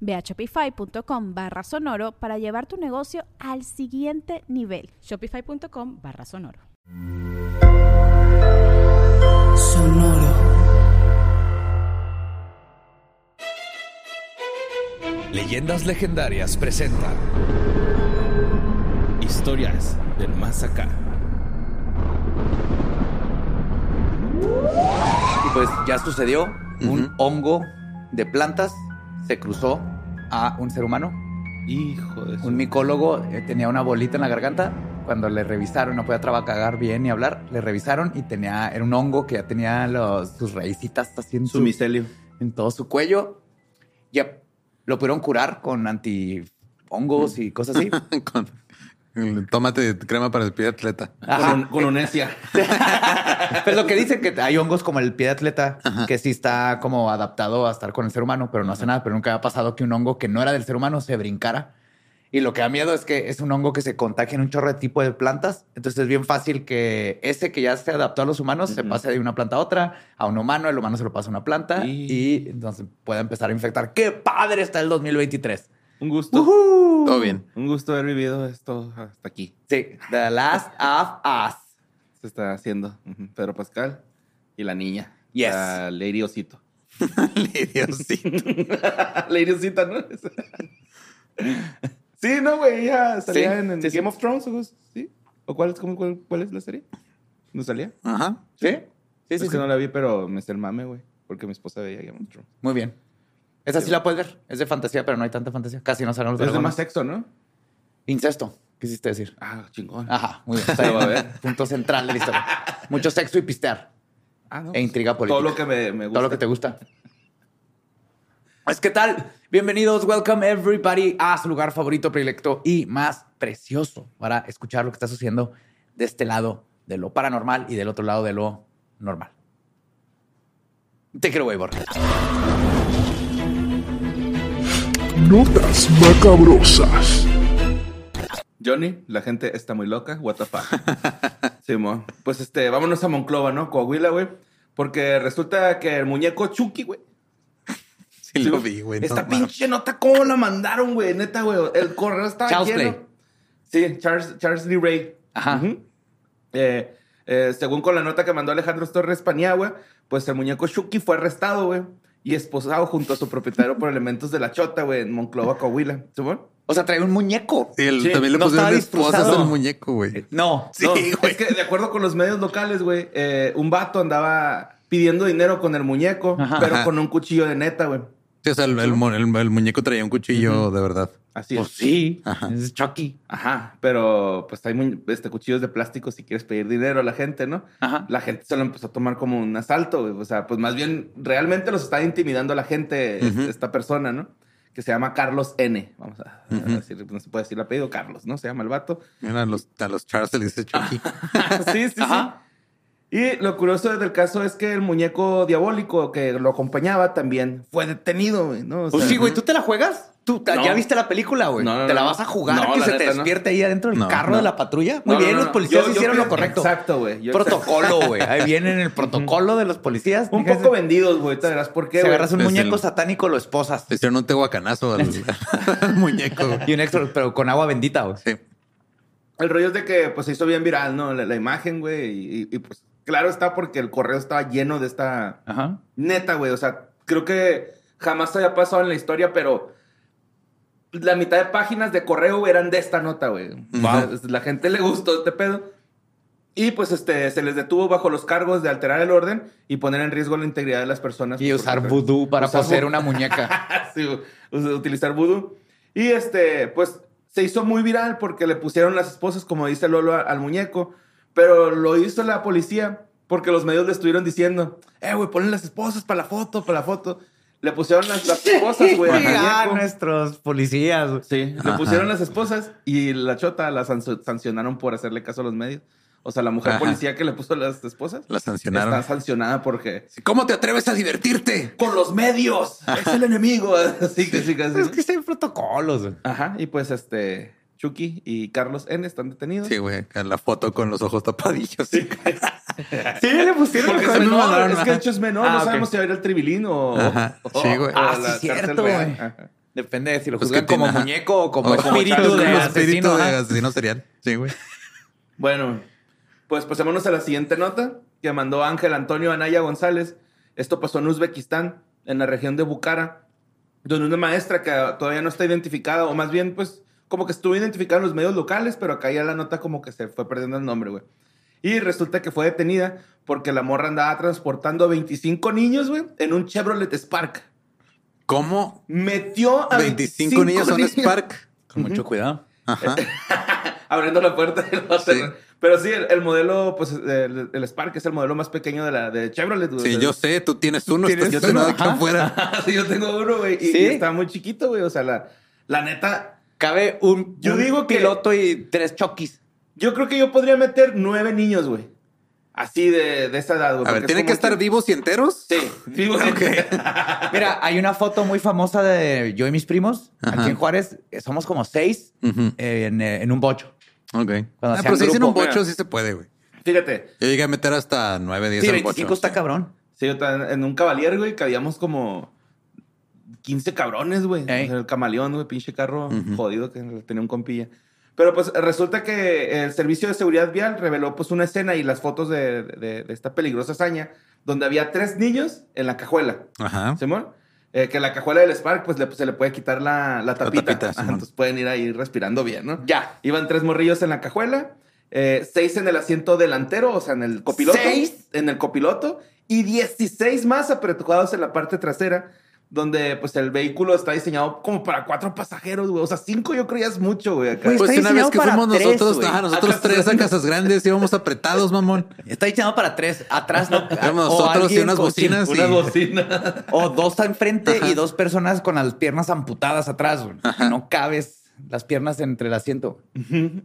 Ve a shopify.com barra sonoro para llevar tu negocio al siguiente nivel. Shopify.com barra sonoro. Sonoro. Leyendas Legendarias presenta Historias del Más Acá. Y pues ya sucedió un hongo de plantas se cruzó a un ser humano. Hijo de Un micólogo eh, tenía una bolita en la garganta. Cuando le revisaron, no podía trabajar bien ni hablar, le revisaron y tenía, era un hongo que ya tenía los, sus raícitas así en su, micelio. En todo su cuello. Ya lo pudieron curar con antihongos y cosas así. con, Tómate crema para el pie de atleta. Con, con, unesia. pero lo que dicen que hay hongos como el pie de atleta, que sí está como adaptado a estar con el ser humano, pero no hace nada. Pero nunca ha pasado que un hongo que no era del ser humano se brincara. Y lo que da miedo es que es un hongo que se contagia en un chorro de tipo de plantas. Entonces es bien fácil que ese que ya se adaptó a los humanos se pase de una planta a otra, a un humano, el humano se lo pasa a una planta y, y entonces puede empezar a infectar. ¡Qué padre está el 2023! Un gusto. Todo bien. Un gusto haber vivido esto hasta aquí. Sí, The Last of Us. Se está haciendo Pedro Pascal y la niña. Yes. La Lady Osito. Lady Osito. Lady Osita, ¿no? sí, no, güey. Ella salía en, Game of Thrones, ¿sí? ¿O cuál es, cuál, cuál es la serie? ¿No salía? Ajá. ¿Sí? Sí, es sí. que no la vi, pero me está el mame, güey. Porque mi esposa veía Game of Thrones. Muy bien. Esa sí la puedes ver. Es de fantasía, pero no hay tanta fantasía. Casi no salen los Es de más sexo, ¿no? Incesto, quisiste decir. Ah, chingón. Ajá, muy bien. Está. Punto central de la historia. Mucho sexo y pistear. Ah, no, e intriga política. Todo lo que me, me, gusta. Todo lo que te gusta. Pues, ¿qué tal? Bienvenidos, welcome everybody a su lugar favorito, predilecto y más precioso para escuchar lo que está sucediendo de este lado de lo paranormal y del otro lado de lo normal. Te quiero, güey, Borja. Notas macabrosas. Johnny, la gente está muy loca. What the fuck. Simón. pues este, vámonos a Monclova, ¿no? Coahuila, güey. Porque resulta que el muñeco Chucky, güey. Sí, lo vi, güey. Esta no, pinche nota, ¿cómo la mandaron, güey? Neta, güey. El correo estaba Charles lleno. Play. Sí, Charles, Charles Lee Ray. Ajá. Eh, eh, según con la nota que mandó Alejandro Torres Paniagua, pues el muñeco Chucky fue arrestado, güey. Y esposado junto a su propietario por elementos de la chota, güey, en Monclova, Coahuila. ¿Simón? O sea, trae un muñeco. Sí, el- Sí, también le no pusieron esposas al muñeco, güey. No. Sí, No, güey. Es que de acuerdo con los medios locales, güey, eh, un vato andaba pidiendo dinero con el muñeco, Ajá. pero Ajá. con un cuchillo de neta, güey. Sí, o sea, el, el mu- el- el muñeco traía un cuchillo de verdad. Así Pues es. sí. Ajá. Es Chucky. Ajá, pero pues hay este, cuchillos de plástico si quieres pedir dinero a la gente, ¿no? Ajá. La gente se lo empezó a tomar como un asalto, güey. O sea, pues más bien realmente los está intimidando a la gente este, esta persona, ¿no? Que se llama Carlos N. Vamos a, decir, no se puede decir el apellido, Carlos, ¿no? Se llama el vato. Mira, a los, a los Charles se les dice Chucky. sí, sí, Ajá. sí. Y lo curioso del caso es que el muñeco diabólico que lo acompañaba también fue detenido, güey, ¿no? O Pues sí, güey, ¿tú te la juegas? ¿Tú te- No. ya viste la película, güey? No, no, ¿Te la no. vas a jugar No, que se te neta, no. despierte ahí adentro del No, carro no. de la patrulla? Muy No, bien, no, los no. policías Yo- yo hicieron lo correcto. Exacto, güey. Protocolo, güey. Ahí viene en el protocolo de los policías. Un poco vendidos, güey. Te verás por qué, Si agarras un Es muñeco el- satánico, lo esposas. Le hicieron un tehuacanazo al, al muñeco. Y un extra, pero con agua bendita, güey. Sí. El rollo es de que pues se hizo bien viral, ¿no? La, la imagen, güey. Y, y, y, pues claro está porque el correo estaba lleno de esta Ajá. neta, güey. O sea, creo que jamás había pasado en la historia, pero la mitad de páginas de correo eran de esta nota, güey. La gente le gustó este pedo. Y pues este, se les detuvo bajo los cargos de alterar el orden y poner en riesgo la integridad de las personas. Y Pues, usar porque- vudú para usar poseer una muñeca. Sí, utilizar vudú. Y este, pues se hizo muy viral porque le pusieron las esposas, como dice Lolo, al muñeco. Pero lo hizo la policía porque los medios le estuvieron diciendo, eh, güey, ponen las esposas para la foto, para la foto. Le pusieron las, las esposas, güey, ah, muñeco. nuestros policías. Sí, le pusieron las esposas y la chota la sancio- sancionaron por hacerle caso a los medios. O sea, la mujer Ajá. policía que le puso las esposas La sancionaron. está sancionada porque ¿Cómo te atreves a divertirte? con los medios es el enemigo. Así que sí, casi. Es que sí hay protocolos. güey. Ajá, y pues este Chucky y Carlos N están detenidos. Sí, güey. en La foto con los ojos tapadillos. Sí, le pusieron Porque es con- menor, es que de hecho es menor, Ah, no sabemos si va a ir al tribilín o, Ajá, sí, güey. Ah, la sí, cárcel cierto, güey. Ajá. Depende de si lo Pues juzgan como tiene- muñeco o como O espíritu como de espíritu asesino. de asesino serial. Sí, güey. Bueno, pues pasémonos a la siguiente nota que mandó Ángel Antonio Anaya González. Esto pasó en Uzbekistán, en la región de Bukhara, donde una maestra que todavía no está identificada, o más bien, pues, como que estuvo identificada en los medios locales, pero acá ya la nota como que se fue perdiendo el nombre, güey. Y resulta que fue detenida porque la morra andaba transportando a 25 niños, güey, en un Chevrolet Spark. ¿Cómo Metió a 25 niños son Spark? Con mucho cuidado. Ajá. abriendo la puerta del hotel. Sí. Pero sí, el, el modelo, pues el, el Spark es el modelo más pequeño de la de Chevrolet. güey. O Sí, sea, yo sé, tú tienes uno, ¿Tienes estás uno? acá Ajá. afuera. Sí, yo tengo uno, güey. Y, ¿Sí? y está muy chiquito, güey. O sea, la, la neta, Cabe un, Yo un digo que- piloto y tres chokis. yo creo que yo podría meter nueve niños, güey. Así de, de esa edad, güey. A ver, es ¿tienen que estar vivos y enteros? Sí, vivos. Mira, hay una foto muy famosa de yo y mis primos Ajá. aquí en Juárez. eh, Somos como seis Ujú. eh, en, eh, en un bocho. Ok. Ah, pero si dicen un bocho, mira. sí se puede, güey. Fíjate, Yo llegué a meter hasta 9, 10 Sí, en 25 bocho. está cabrón. sí, yo en un Cavalier, güey, que habíamos como 15 cabrones, güey. Ey. O sea, el camaleón, güey, pinche carro Ujú. jodido que tenía un compilla. Pero pues resulta que el servicio de seguridad vial reveló pues una escena y las fotos de, de- de esta peligrosa hazaña donde había tres niños en la cajuela. Ajá. Simón. Eh, que la cajuela del Spark, pues le- se le puede quitar la, la tapita. tapita, Ajá, entonces pueden ir ahí respirando bien, ¿no? Ya. Iban tres morrillos en la cajuela, eh, seis en el asiento delantero, o sea, en el copiloto. ¿Seis? En el copiloto. Y 16 más apretujados en la parte trasera, donde pues el vehículo está diseñado como para cuatro pasajeros, güey. O sea, cinco yo creía es mucho, güey. acá. Pues, Pues está una vez diseñado que para fuimos tres, nosotros, ajá, nosotros A tres a casas grandes íbamos apretados, mamón. Está diseñado para tres. Atrás no. Éramos nosotros y unas bocinas. Una y- bocina. O dos enfrente Ajá. y dos personas con las piernas amputadas atrás. güey. No cabes las piernas entre el asiento.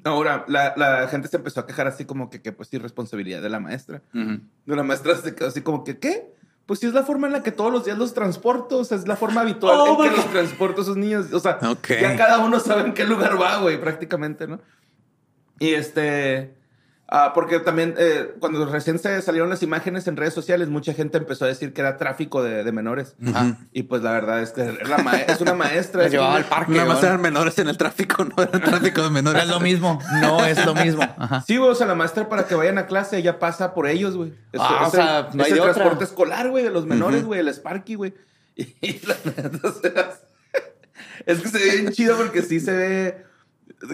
Ahora, la, la gente se empezó a quejar así como que, que pues irresponsabilidad de la maestra. De la maestra se quedó así como que, ¿qué? Pues sí es la forma en la que todos los días los transporto, o sea, es la forma habitual Oh, en que los transporto a esos niños. O sea, ya cada uno sabe en qué lugar va, güey, prácticamente, ¿no? Y este... ah, porque también eh, cuando recién se salieron las imágenes en redes sociales, mucha gente empezó a decir que era tráfico de, de menores. Ujú. Y pues la verdad es que es, la ma- es una maestra. Llevaba una- al parque. Nada más eran menores en el tráfico, no era tráfico de No menores. es lo mismo. No es lo mismo. Ajá. Sí, güey, o sea, la maestra para que vayan a clase, ella pasa por ellos, güey. Es, Ah, es o sea, no es hay el de otra. transporte escolar, güey, de los menores, güey, el Sparky, güey. Y la neta, o sea, es que se ve bien chido porque sí se ve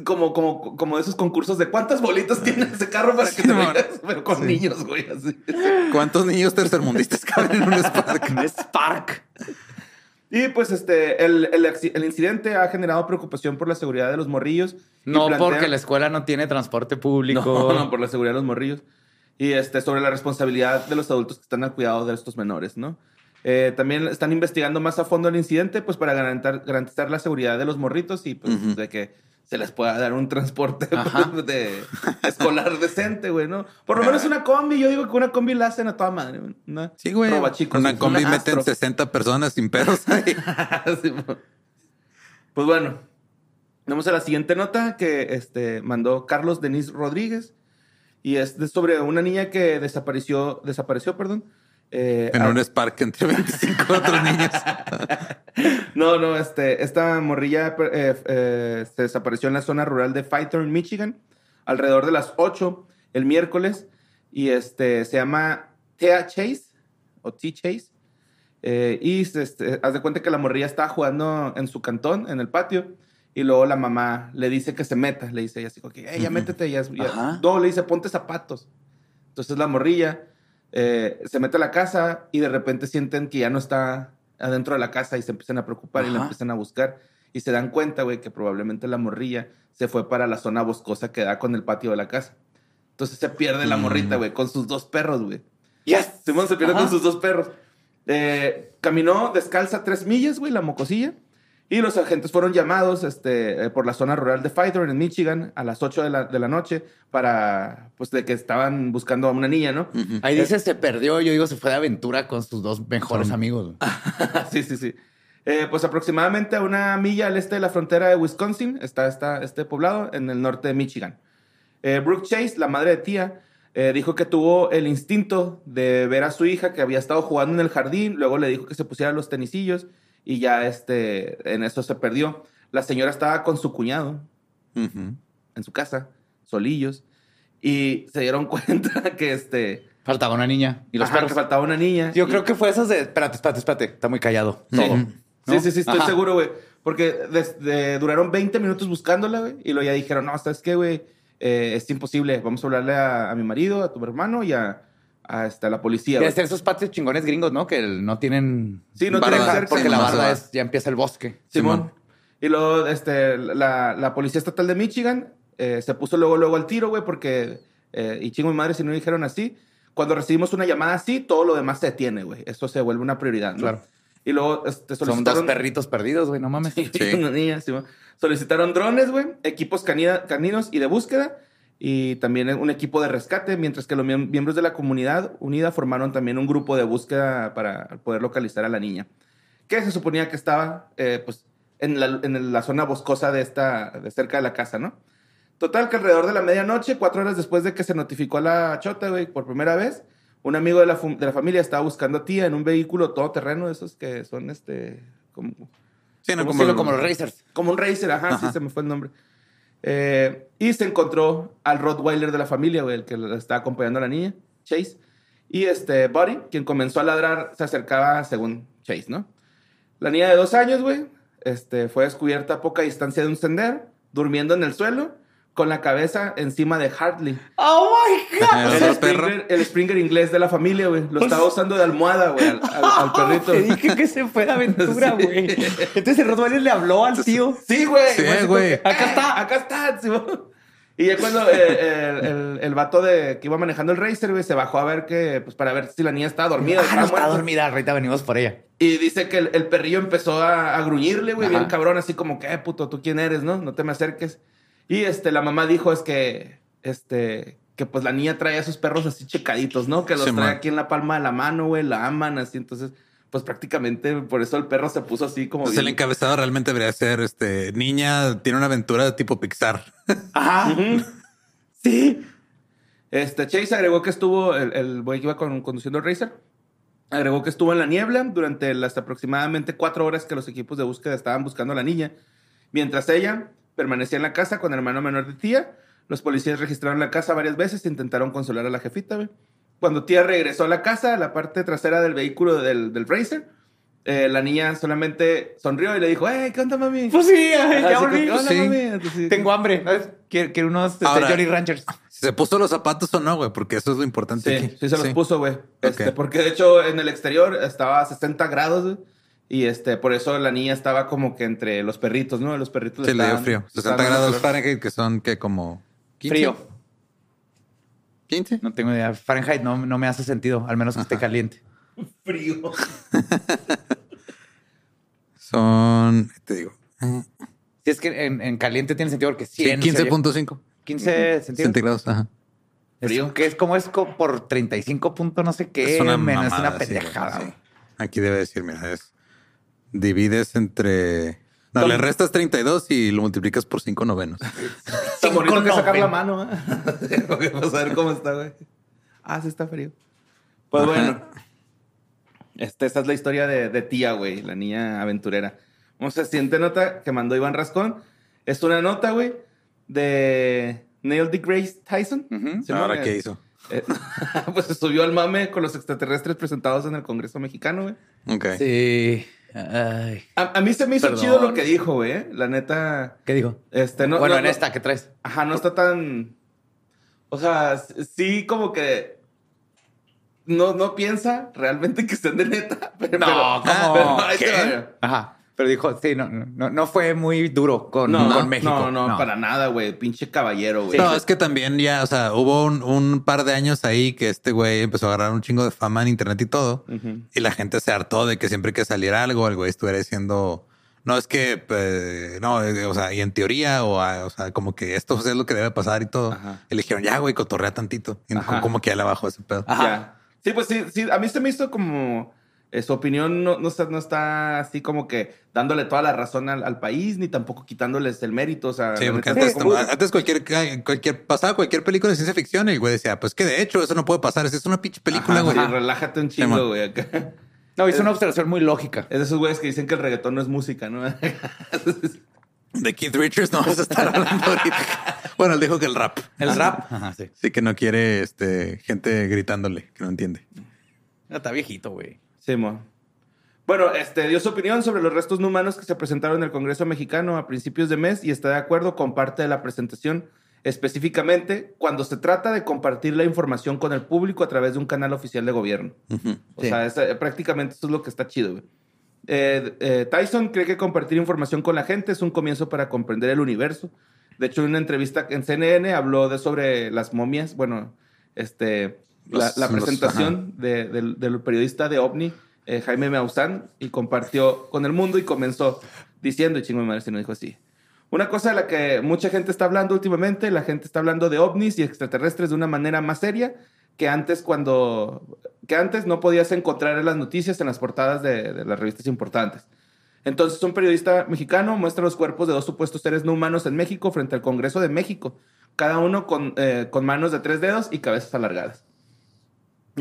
como, como, como esos concursos de cuántas bolitas tiene ese carro para que te Simón. vayas, pero con niños, güey, así. ¿Cuántos niños tercermundistas caben en un Spark? Un Spark. Y pues este, el, el, incidente ha generado preocupación por la seguridad de los morrillos. No porque la escuela no tiene transporte público. No, no, por la seguridad de los morrillos. Y este, sobre la responsabilidad de los adultos que están al cuidado de estos menores, ¿no? Eh, también están investigando más a fondo el incidente, pues para garantizar, garantizar la seguridad de los morritos y pues de que se les pueda dar un transporte de escolar decente, güey, ¿no? Por lo menos una combi, yo digo que una combi la hacen a toda madre, güey. Una Sí, güey. Una combi una meten Astro. 60 personas sin pedos ahí. Sí, mo- pues bueno, vamos a la siguiente nota que este, mandó Carlos Denis Rodríguez y es de- sobre una niña que desapareció, desapareció, perdón. Eh, En a- un Spark entre 25 otros niños. No, no, este, esta morrilla eh, eh, se desapareció en la zona rural de Fighter, Michigan, alrededor de las 8 el miércoles y este, se llama Thea Chase o T Chase. Eh, y se- este, haz de cuenta que la morrilla estaba jugando en su cantón, en el patio, y luego la mamá le dice que se meta. Le dice ella así, que, "Ey, ya Ujú. métete. Ya, ya-. No, le dice, ponte zapatos. Entonces la morrilla eh, se mete a la casa y de repente sienten que ya no está adentro de la casa y se empiezan a preocupar y la empiezan a buscar y se dan cuenta, güey, que probablemente la morrilla se fue para la zona boscosa que da con el patio de la casa. Entonces se pierde la Mm. morrita, güey, con sus dos perros, güey. Yes. Simón se pierde Ajá. con sus dos perros. Eh, caminó descalza tres millas, güey, la mocosilla. Y los agentes fueron llamados este, eh, por la zona rural de Fighter en Michigan a las 8 de la, de la noche para, pues, de que estaban buscando a una niña, ¿no? Ujú. Ahí dice se perdió, yo digo se fue de aventura con sus dos mejores Son- amigos. sí, sí, sí. Eh, pues aproximadamente a una milla al este de la frontera de Wisconsin está, está este poblado en el norte de Michigan. Eh, Brooke Chase, la madre de tía, eh, dijo que tuvo el instinto de ver a su hija que había estado jugando en el jardín, luego le dijo que se pusiera los tenisillos y ya este, en eso se perdió. La señora estaba con su cuñado en su casa, solillos, y se dieron cuenta que este... Faltaba una niña y los ajá, perros. que faltaba una niña. Yo Y- creo que fue esas de espérate, espérate, espérate, está muy callado. Todo. Sí, ¿no? sí, sí, estoy Ajá. seguro, güey. Porque desde, duraron 20 minutos buscándola, güey. Y luego ya dijeron, no, ¿sabes qué, güey? Eh, es imposible. Vamos a hablarle a, a mi marido, a tu hermano y a, a, este, la policía. Ser esos patios chingones gringos, ¿no? Que no tienen Sí, no Barda, tienen cerca. porque Sí, la no, barda es ya empieza el bosque. Simón. Y luego este, la, la policía estatal de Michigan eh, se puso luego, luego al tiro, güey, porque... eh, y chingo mi madre si no dijeron así. Cuando recibimos una llamada así, todo lo demás se detiene, güey. Eso se vuelve una prioridad, ¿no? Claro. Y luego este, Son dos solicitaron... perritos perdidos, güey, no mames. Sí, Sí. una niña, sí. Solicitaron drones, güey, equipos canida- caninos y de búsqueda y también un equipo de rescate, mientras que los miem- miembros de la comunidad unida formaron también un grupo de búsqueda para poder localizar a la niña, que se suponía que estaba eh, pues, en, la, en la zona boscosa de, esta, de cerca de la casa, ¿no? Total que alrededor de la medianoche, cuatro horas después de que se notificó a la chota, güey, por primera vez, un amigo de la, de la familia estaba buscando a tía en un vehículo todoterreno, de esos que son, este, como, Sí, no, ¿Cómo como, Como, como los racers. como un racer, ajá, sí, Ajá. se me fue el nombre. Eh, y se encontró al Rottweiler de la familia, el que le estaba acompañando a la niña, Chase. Y este, Buddy, quien comenzó a ladrar, se acercaba según Chase, ¿no? La niña de dos años, güey, este, fue descubierta a poca distancia de un sendero, durmiendo en el suelo, con la cabeza encima de Hartley. Oh my God. El. Springer, el Springer inglés de la familia, güey. Lo estaba usando de almohada, güey, al, al- al perrito. Te dije que se fue de aventura, Sí. güey. Entonces el Rottweiler le habló al tío. Sí, güey. Sí, Fue así güey. Acá está, acá está. Y ya cuando eh, el, el, el vato de, que iba manejando el racer, güey, se bajó a ver que, pues para ver si la niña estaba dormida. Ah, estaba no está muerta. dormida. Ahorita venimos por ella. Y dice que el, el perrillo empezó a, a gruñirle, güey, Ajá. bien cabrón, así como que, eh, puto, ¿tú quién eres, no? No te me acerques. Y este, la mamá dijo es que, este, que pues la niña trae a sus perros así checaditos, ¿no? Que los Sí, trae man. aquí en la palma de la mano, güey, la aman así. Entonces, pues prácticamente por eso el perro se puso así como. Pues el encabezado realmente debería ser este niña tiene una aventura de tipo Pixar. Ajá. Sí. Este, Chase agregó que estuvo, el, el güey que iba con- conduciendo el Racer, agregó que estuvo en la niebla durante las aproximadamente cuatro horas que los equipos de búsqueda estaban buscando a la niña. Mientras ella permanecía en la casa con el hermano menor de tía, los policías registraron la casa varias veces e intentaron consolar a la jefita, güey. Cuando tía regresó a la casa, a la parte trasera del vehículo del, del Racer, eh, la niña solamente sonrió y le dijo, hey, ¿qué onda, mami? Pues sí, ay, ya volví. "¿Qué onda, Sí. mami?" Entonces, Tengo hambre. ¿sabes? Quiero, quiero unos este, Ahora- Jolly Ranchers. Se puso los zapatos o no, güey, porque eso es lo importante. Sí, aquí. sí se los puso, güey. Este, Ok. porque de hecho en el exterior estaba a 60 grados, güey. Y este, por eso la niña estaba como que entre los perritos, ¿no? Los perritos Sí, le dio frío. estaban 60 dando grados. Fahrenheit, que son que como 15. Frío. 15. No tengo idea. Fahrenheit no, no me hace sentido, al menos que esté caliente. Frío. Son, te digo, eh, Si es que en, en caliente tiene sentido porque sí, 100 sería- 15.5 15 centígrados. centígrados. Ajá. Frío. Que es como es co- por 35 puntos, no sé qué. es una men, es mamada, una pendejada. sí. Aquí debe decir, mira, es divides entre no, le restas 32 y lo multiplicas por 5 novenos. Tan bonito que sacar la 5.90. mano, ¿eh? Porque Vamos a ver cómo está, güey. Ah, sí está frío. Pues Ajá. bueno. Este, esta es la historia de, de tía, güey, la niña aventurera. Vamos a la siguiente nota que mandó Iván Rascón. Es una nota, güey, de Neil deGrasse Tyson. Sí, Ahora qué hizo. eh, pues se subió al mame con los extraterrestres presentados en el Congreso mexicano, güey. Ok. Sí. Ay. A, a mí se me hizo Perdón. chido lo que dijo, güey. eh. La neta, ¿Qué dijo? este, no. bueno, no- en no- esta que traes. Ajá, no está tan. O sea, sí, como que no, no piensa realmente que estén de neta. Pero, No, pero- ¿cómo? Ajá. Pero dijo, sí, no, no, no fue muy duro con, No, con no, México. no, no, para nada, güey. Pinche caballero, güey. No, es que también ya, o sea, hubo un, un par de años ahí que este güey empezó a agarrar un chingo de fama en internet y todo. Y la gente se hartó de que siempre que saliera algo, el güey estuviera diciendo, no, es que, pues, no, eh, o sea, y en teoría, o, ah, o sea, como que esto es lo que debe pasar y todo. Ajá. Y le dijeron, ya, güey, cotorrea tantito. Y Ajá. como que ya le bajó ese pedo. Ajá. Ya. Sí, pues sí, sí. A mí se me hizo como eh, su opinión no, no, está, no está así como que dándole toda la razón al, al país, ni tampoco quitándoles el mérito. O sea, Sí, porque antes, como- antes cualquier, cualquier, pasaba cualquier película de ciencia ficción y el güey decía, pues que de hecho eso no puede pasar, es una pinche película, Ajá, güey. sí, relájate un chingo, güey. acá. No, hizo una observación muy lógica. Es de esos güeyes que dicen que el reggaetón no es música, ¿no? De Keith Richards no vas a estar hablando ahorita. Bueno, él dijo que el rap. El rap. Ajá, sí. Sí, que no quiere este, gente gritándole, que no entiende. Está viejito, güey. Simón. Bueno, este dio su opinión sobre los restos no humanos que se presentaron en el Congreso mexicano a principios de mes y está de acuerdo con parte de la presentación, específicamente cuando se trata de compartir la información con el público a través de un canal oficial de gobierno. Ujú. O Sí. sea, es, eh, prácticamente eso es lo que está chido. güey. Eh, eh, Tyson cree que compartir información con la gente es un comienzo para comprender el universo. De hecho, en una entrevista en CNN habló de sobre las momias. Bueno, este, Los- la los- presentación de- del, del periodista de OVNI, eh, Jaime Maussan, y compartió con el mundo y comenzó diciendo, y chingo mi madre si no dijo así. Una cosa de la que mucha gente está hablando últimamente, la gente está hablando de ovnis y extraterrestres de una manera más seria que antes cuando que antes no podías encontrar en las noticias en las portadas de, de las revistas importantes. Entonces, un periodista mexicano muestra los cuerpos de dos supuestos seres no humanos en México frente al Congreso de México, cada uno con, eh, con manos de tres dedos y cabezas alargadas.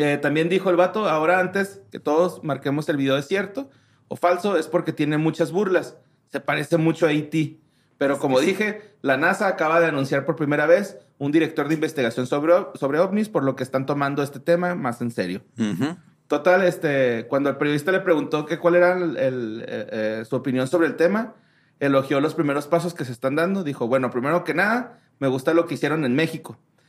Eh, también dijo el vato, ahora antes que todos marquemos el video de cierto o falso, es porque tiene muchas burlas. Se parece mucho a E.T. Pero como dije, la NASA acaba de anunciar por primera vez un director de investigación sobre, sobre ovnis, por lo que están tomando este tema más en serio. Total, este, cuando el periodista le preguntó que cuál era el- el, eh, eh, su opinión sobre el tema, elogió los primeros pasos que se están dando. Dijo, bueno, primero que nada, me gusta lo que hicieron en México.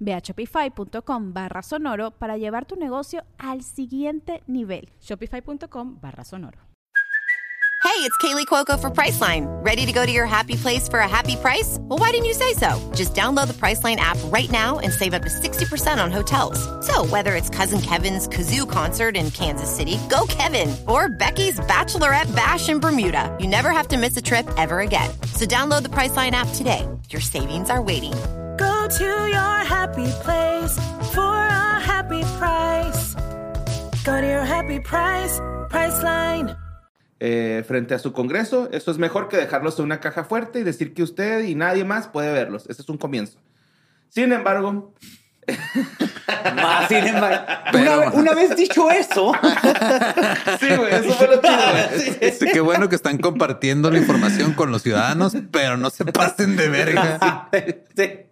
Ve a shopify.com barra sonoro para llevar tu negocio al siguiente nivel. Shopify.com barra sonoro. Hey, it's Kaylee Cuoco for Priceline. Ready to go to your happy place for a happy price? Well, why didn't you say so? Just download the Priceline app right now and save up to 60% on hotels. So, whether it's Cousin Kevin's Kazoo concert in Kansas City, go Kevin, or Becky's Bachelorette Bash in Bermuda, you never have to miss a trip ever again. So, download the Priceline app today. Your savings are waiting. Go to your happy place for a happy price. Go to your happy price, Priceline. eh, frente a su Congreso. Eso es mejor que dejarlos en una caja fuerte y decir que usted y nadie más puede verlos. Ese es un comienzo. Sin embargo, Más sin embargo. Una, ve- una vez dicho eso. sí, güey, eso fue lo chido. Sí, qué bueno que están compartiendo la información con los ciudadanos, pero no se pasen de verga. Sí.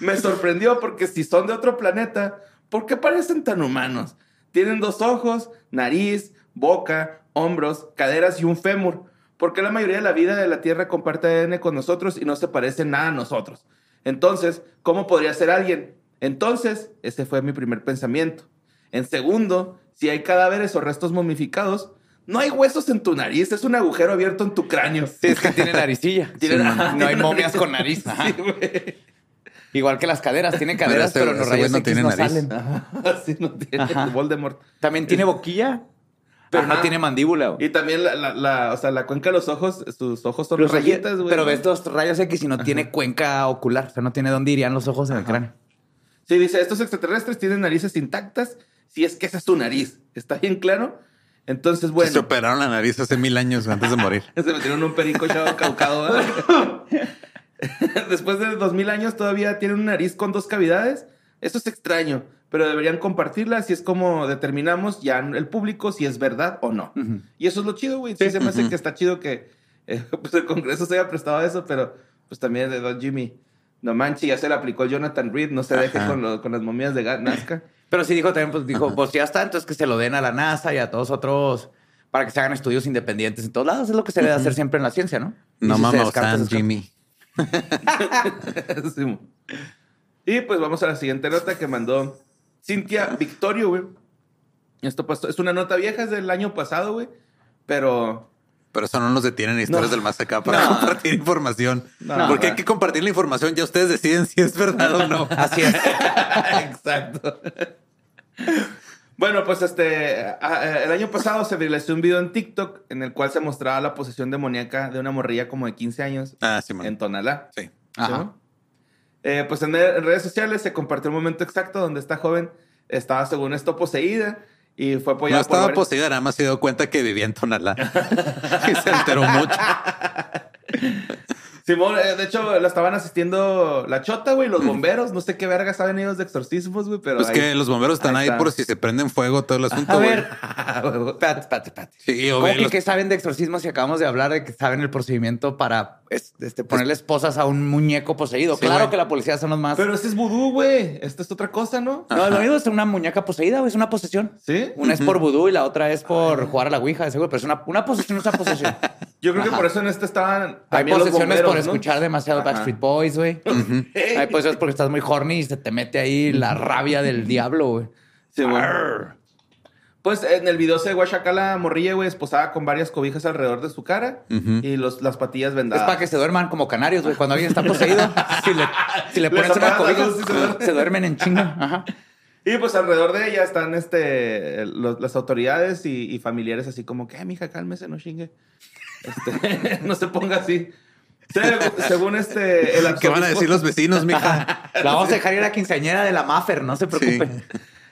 Me sorprendió porque si son de otro planeta, ¿por qué parecen tan humanos? Tienen dos ojos, nariz, boca, hombros, caderas y un fémur. ¿Por qué la mayoría de la vida de la Tierra comparte ADN con nosotros y no se parece nada a nosotros? Entonces, ¿cómo podría ser alguien? Entonces, ese fue mi primer pensamiento. En segundo, si hay cadáveres o restos momificados, no hay huesos en tu nariz, es un agujero abierto en tu cráneo. Sí, es que tiene naricilla. Tiene- Sí, no hay momias con nariz. Ajá. Sí. Igual que las caderas. Tienen caderas, ese- pero los rayos no X tiene no nariz. salen. Así no tiene Ajá. Voldemort. También tiene boquilla. Pero no tiene mandíbula. güey. Y también la, la, la- o sea, la cuenca de los ojos, sus ojos son Los rayi- rayitas, güey. pero ves dos rayos X y no tiene cuenca ocular. O sea, no tiene dónde irían los ojos en el cráneo. Sí, dice, estos extraterrestres tienen narices intactas, si es que esa es tu nariz. ¿Está bien claro? Entonces, bueno. Se operaron la nariz hace mil años antes de morir. Se metieron un perico chavo caucado. Después de dos mil años todavía tienen una nariz con dos cavidades. Eso es extraño, pero deberían compartirla si es como determinamos ya el público si es verdad o no. Y eso es lo chido, güey. Sí, se me hace que está chido que eh, pues el Congreso se haya prestado a eso, pero pues también de Don Jimmy. No manches, ya se le aplicó el Jonathan Reed, no se deje con, lo- con las momias de Nazca. Pero sí dijo también, pues dijo, pues ya está, entonces que se lo den a la NASA y a todos otros para que se hagan estudios independientes en todos lados. Es lo que se debe hacer siempre en la ciencia, ¿no? Y No si mames. Jimmy. Sí, y pues vamos a la siguiente nota que mandó Cintia Victorio, güey. Esto pues, es una nota vieja, es del año pasado, güey. Pero Pero eso no nos detiene en historias No. del más acá para No. compartir información. No, Porque hay que compartir la información. Ya ustedes deciden si es verdad o no. Así es. Exacto. Bueno, pues este, a- a- el año pasado se viralizó un video en TikTok en el cual se mostraba la posesión demoníaca de una morrilla como de 15 años Ah, sí, man. en Tonalá. Sí. Ajá. ¿Sí, no? Eh, pues en, redes sociales se compartió el momento exacto donde esta joven estaba, según esto, poseída y fue No apoyada por estaba varios- poseída, nada más se dio cuenta que vivía en Tonalá. y se enteró mucho. Simón, eh, de hecho, la estaban asistiendo la chota, güey, los bomberos. No sé qué verga saben ellos de exorcismos, güey, pero. Pues ahí- que los bomberos están ahí ahí, está. por si se prenden fuego todo el asunto. A güey. ver, espérate, espérate, espérate. Sí, ¿Cómo que, los- que saben de exorcismo si acabamos de hablar de que saben el procedimiento para es- este, ponerle esposas a un muñeco poseído? Sí, claro güey. que la policía son los más. Pero este es vudú, güey. Esta es otra cosa, ¿no? no, lo mismo es una muñeca poseída, güey, es una posesión. ¿Sí? Una es por vudú y la otra es por jugar a la ouija, seguro, pero es una, una posesión, es una posesión. Yo creo que por eso en este estaban. Hay también los posesiones bomberos, por escuchar demasiado Ajá. Backstreet Boys, güey. Hay posesiones porque estás muy horny y se te mete ahí la rabia del diablo, güey. Sí. Pues en el video se ve acá la morrilla, güey, esposada con varias cobijas alrededor de su cara y los, las patillas Es vendadas. para que se duerman como canarios, güey. Cuando alguien está poseído, si le, si le pones una cobija, se duermen. se duermen en chinga. Ajá. Y pues alrededor de ella están este, los- las autoridades y, y familiares así como que, "Eh, mija, cálmese, no chingue. Este, no se ponga así. Se- según este... El ¿Qué van a arzobispo- decir los vecinos, mija? La vamos a dejar ir a la quinceañera de la Maffer, no se preocupe.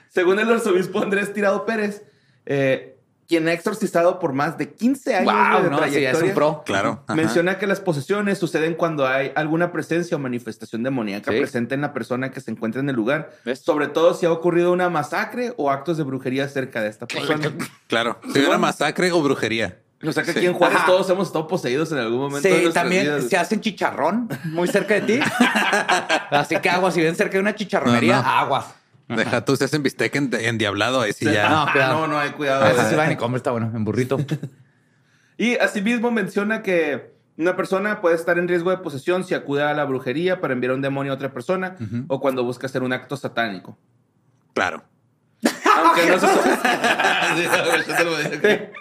Según el arzobispo Andrés Tirado Pérez, eh, quien ha exorcizado por más de 15 años Wow, de no, sí, es un pro. Claro. ajá. Menciona que las posesiones suceden cuando hay alguna presencia o manifestación demoníaca Sí. presente en la persona que se encuentra en el lugar. ¿Ves? Sobre todo si ha ocurrido una masacre o actos de brujería cerca de esta persona. Claro. Si una masacre o brujería. O sea que Sí. aquí en Juárez Ajá. todos hemos estado poseídos en algún momento. Sí, también vidas. se hacen chicharrón muy cerca de ti. Así que aguas, si ven cerca de una chicharronería, No, no. aguas. Deja tú, se hacen bistec en, endiablado. Ahí sí ya. No, Ah, cuidado. no, no, hay cuidado. A veces van y comen, está bueno, en burrito. Y asimismo menciona que una persona puede estar en riesgo de posesión si acude a la brujería para enviar un demonio a otra persona o cuando busca hacer un acto satánico. Claro. Aunque no se.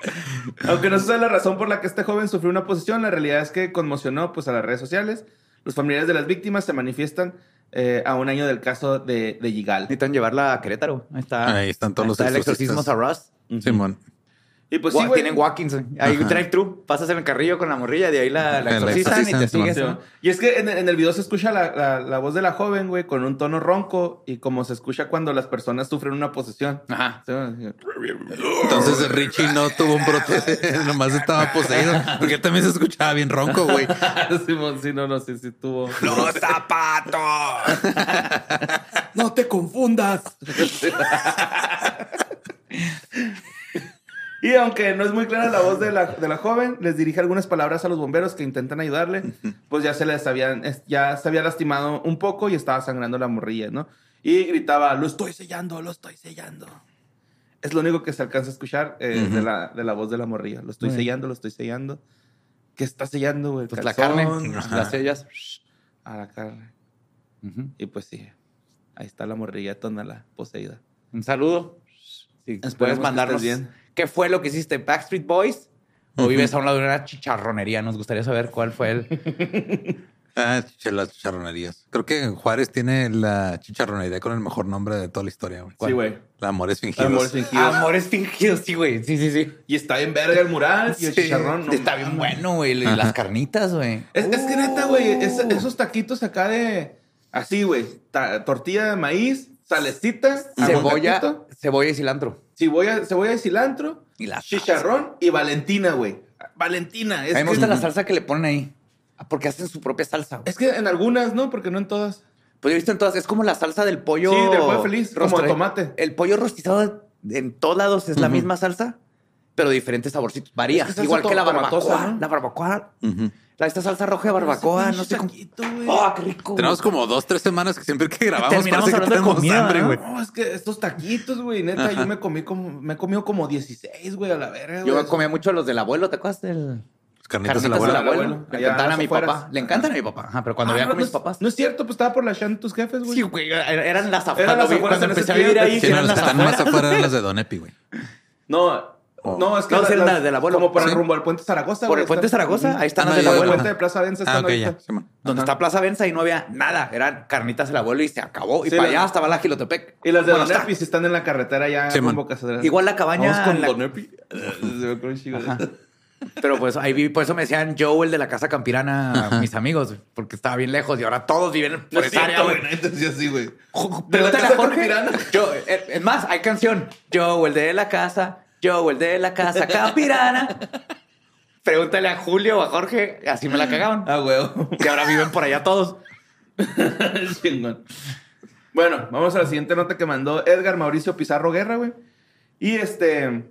Aunque no sabe la razón por la que este joven sufrió una posesión, la realidad es que conmocionó pues, a las redes sociales. Los familiares de las víctimas se manifiestan eh, a un año del caso de, de Yigal. Necesitan llevarla a Querétaro. Ahí está. Ahí están todos los está el exorcismo exorcistas. a Rust. Simón. Y pues Gua- sí, güey. Tienen un Ajá. drive-thru. Pasas en el carrillo con la morrilla, de ahí la, la exorcizan y te sigues. Sí. Y es que en, en el video se escucha la, la- la voz de la joven, güey, con un tono ronco y como se escucha cuando las personas sufren una posesión. Ajá. Sí. Entonces Richie no tuvo un brote, nomás estaba poseído. Porque también se escuchaba bien ronco, güey. Simón, sí, no, no, sí, sí tuvo. ¡Los zapatos! No te confundas. Y aunque no es muy clara la voz de la, de la joven, les dirige algunas palabras a los bomberos que intentan ayudarle. Pues ya se les habían, ya se había lastimado un poco y estaba sangrando la morrilla, ¿no? Y gritaba, lo estoy sellando, lo estoy sellando. Es lo único que se alcanza a escuchar eh, de, la, de la voz de la morrilla. Lo estoy sellando, lo estoy sellando. ¿Qué está sellando, güey? Pues la carne, ajá, las sellas. A la carne. Ujú. Y pues sí, ahí está la morrilla tonala poseída. Un saludo. Si Esperemos puedes que mandarnos estés bien. Qué fue lo que hiciste, Backstreet Boys o vives a un lado de una chicharronería. Nos gustaría saber cuál fue el. Ah, las chicharronerías. Creo que Juárez tiene la chicharronería con el mejor nombre de toda la historia, güey. Sí, güey. La Amores Fingidos. Amores fingidos. Amores fingidos, sí, güey. Sí, sí, sí. Y está bien verga el mural y el Sí, chicharrón. no está bien bueno, güey. Y las carnitas, güey. Es, es que neta, güey, es- esos taquitos acá de... Así, güey. ta- tortilla de maíz, salecita, Cebolla, cebolla y cilantro. Cebolla, cebolla de cilantro, Y la chicharrón y Valentina, güey. Valentina. Es, A mí me que, gusta la salsa que le ponen ahí. Ah, Porque hacen su propia salsa. güey. es que en algunas, ¿no? Porque no en todas. Pues yo he visto en todas, es como la salsa del pollo. Sí, del pollo feliz, como de rostre- tomate. El pollo rostizado en todos lados es la misma salsa, pero diferentes saborcitos. Varía. Es que Igual que la barbacoa. ¿no? La barbacoa. Ujú. La, esta salsa roja de barbacoa, no sé cómo. Taquito, güey. ¡Oh, qué rico! Tenemos como dos, tres semanas que siempre que grabamos Terminamos parece que hablando de tenemos comida, hambre, ¿no? güey. No, es que estos taquitos, güey, neta, yo me comí como, me he comido como 16, güey, a la verga, Yo güey. comía mucho los del abuelo, ¿te acuerdas del carnitas, del abuelo. abuelo? Le Allá encantaban a a mi afueras. papá. Le encantan a mi papá. Ajá, pero cuando Ah, no, con mis papás. No es cierto, pues estaba por la Shan tus jefes, güey. Sí, güey, eran las afueras. Eran las Cuando afueras empecé a vivir ahí, Sí, eran las están más afuera de las de Don Epi, güey. No, no, es que No, la- sí, las- la del abuelo. como por el Sí. rumbo al puente Zaragoza, Por el puente está- Zaragoza, ahí están Ah, las del ya, el abuelo. puente de Plaza Venza Ah, están ok, ahorita. sí. Donde Ajá. está Plaza Venza y no había nada. Eran carnitas el abuelo y se acabó. Y Sí, para la- allá estaba la Gilotepec. Y las de Don está. Epi están en la carretera ya rumbo Igual la cabaña. Con la- Don Epi. Ajá. Pero pues ahí vi, por eso me decían Joe, el de la casa campirana, mis amigos, porque estaba bien lejos y ahora todos viven por es esa área, güey. sí, güey. La Pregúntale a Jorge. Yo, eh, es más, hay canción. Joe, el de la casa. Joe, el de la casa campirana. Pregúntale a Julio o a Jorge. Así me la cagaban. Ah, huevo. Y ahora viven por allá todos. Chingón. Bueno, vamos a la siguiente nota que mandó Edgar Mauricio Pizarro Guerra, güey. Y este.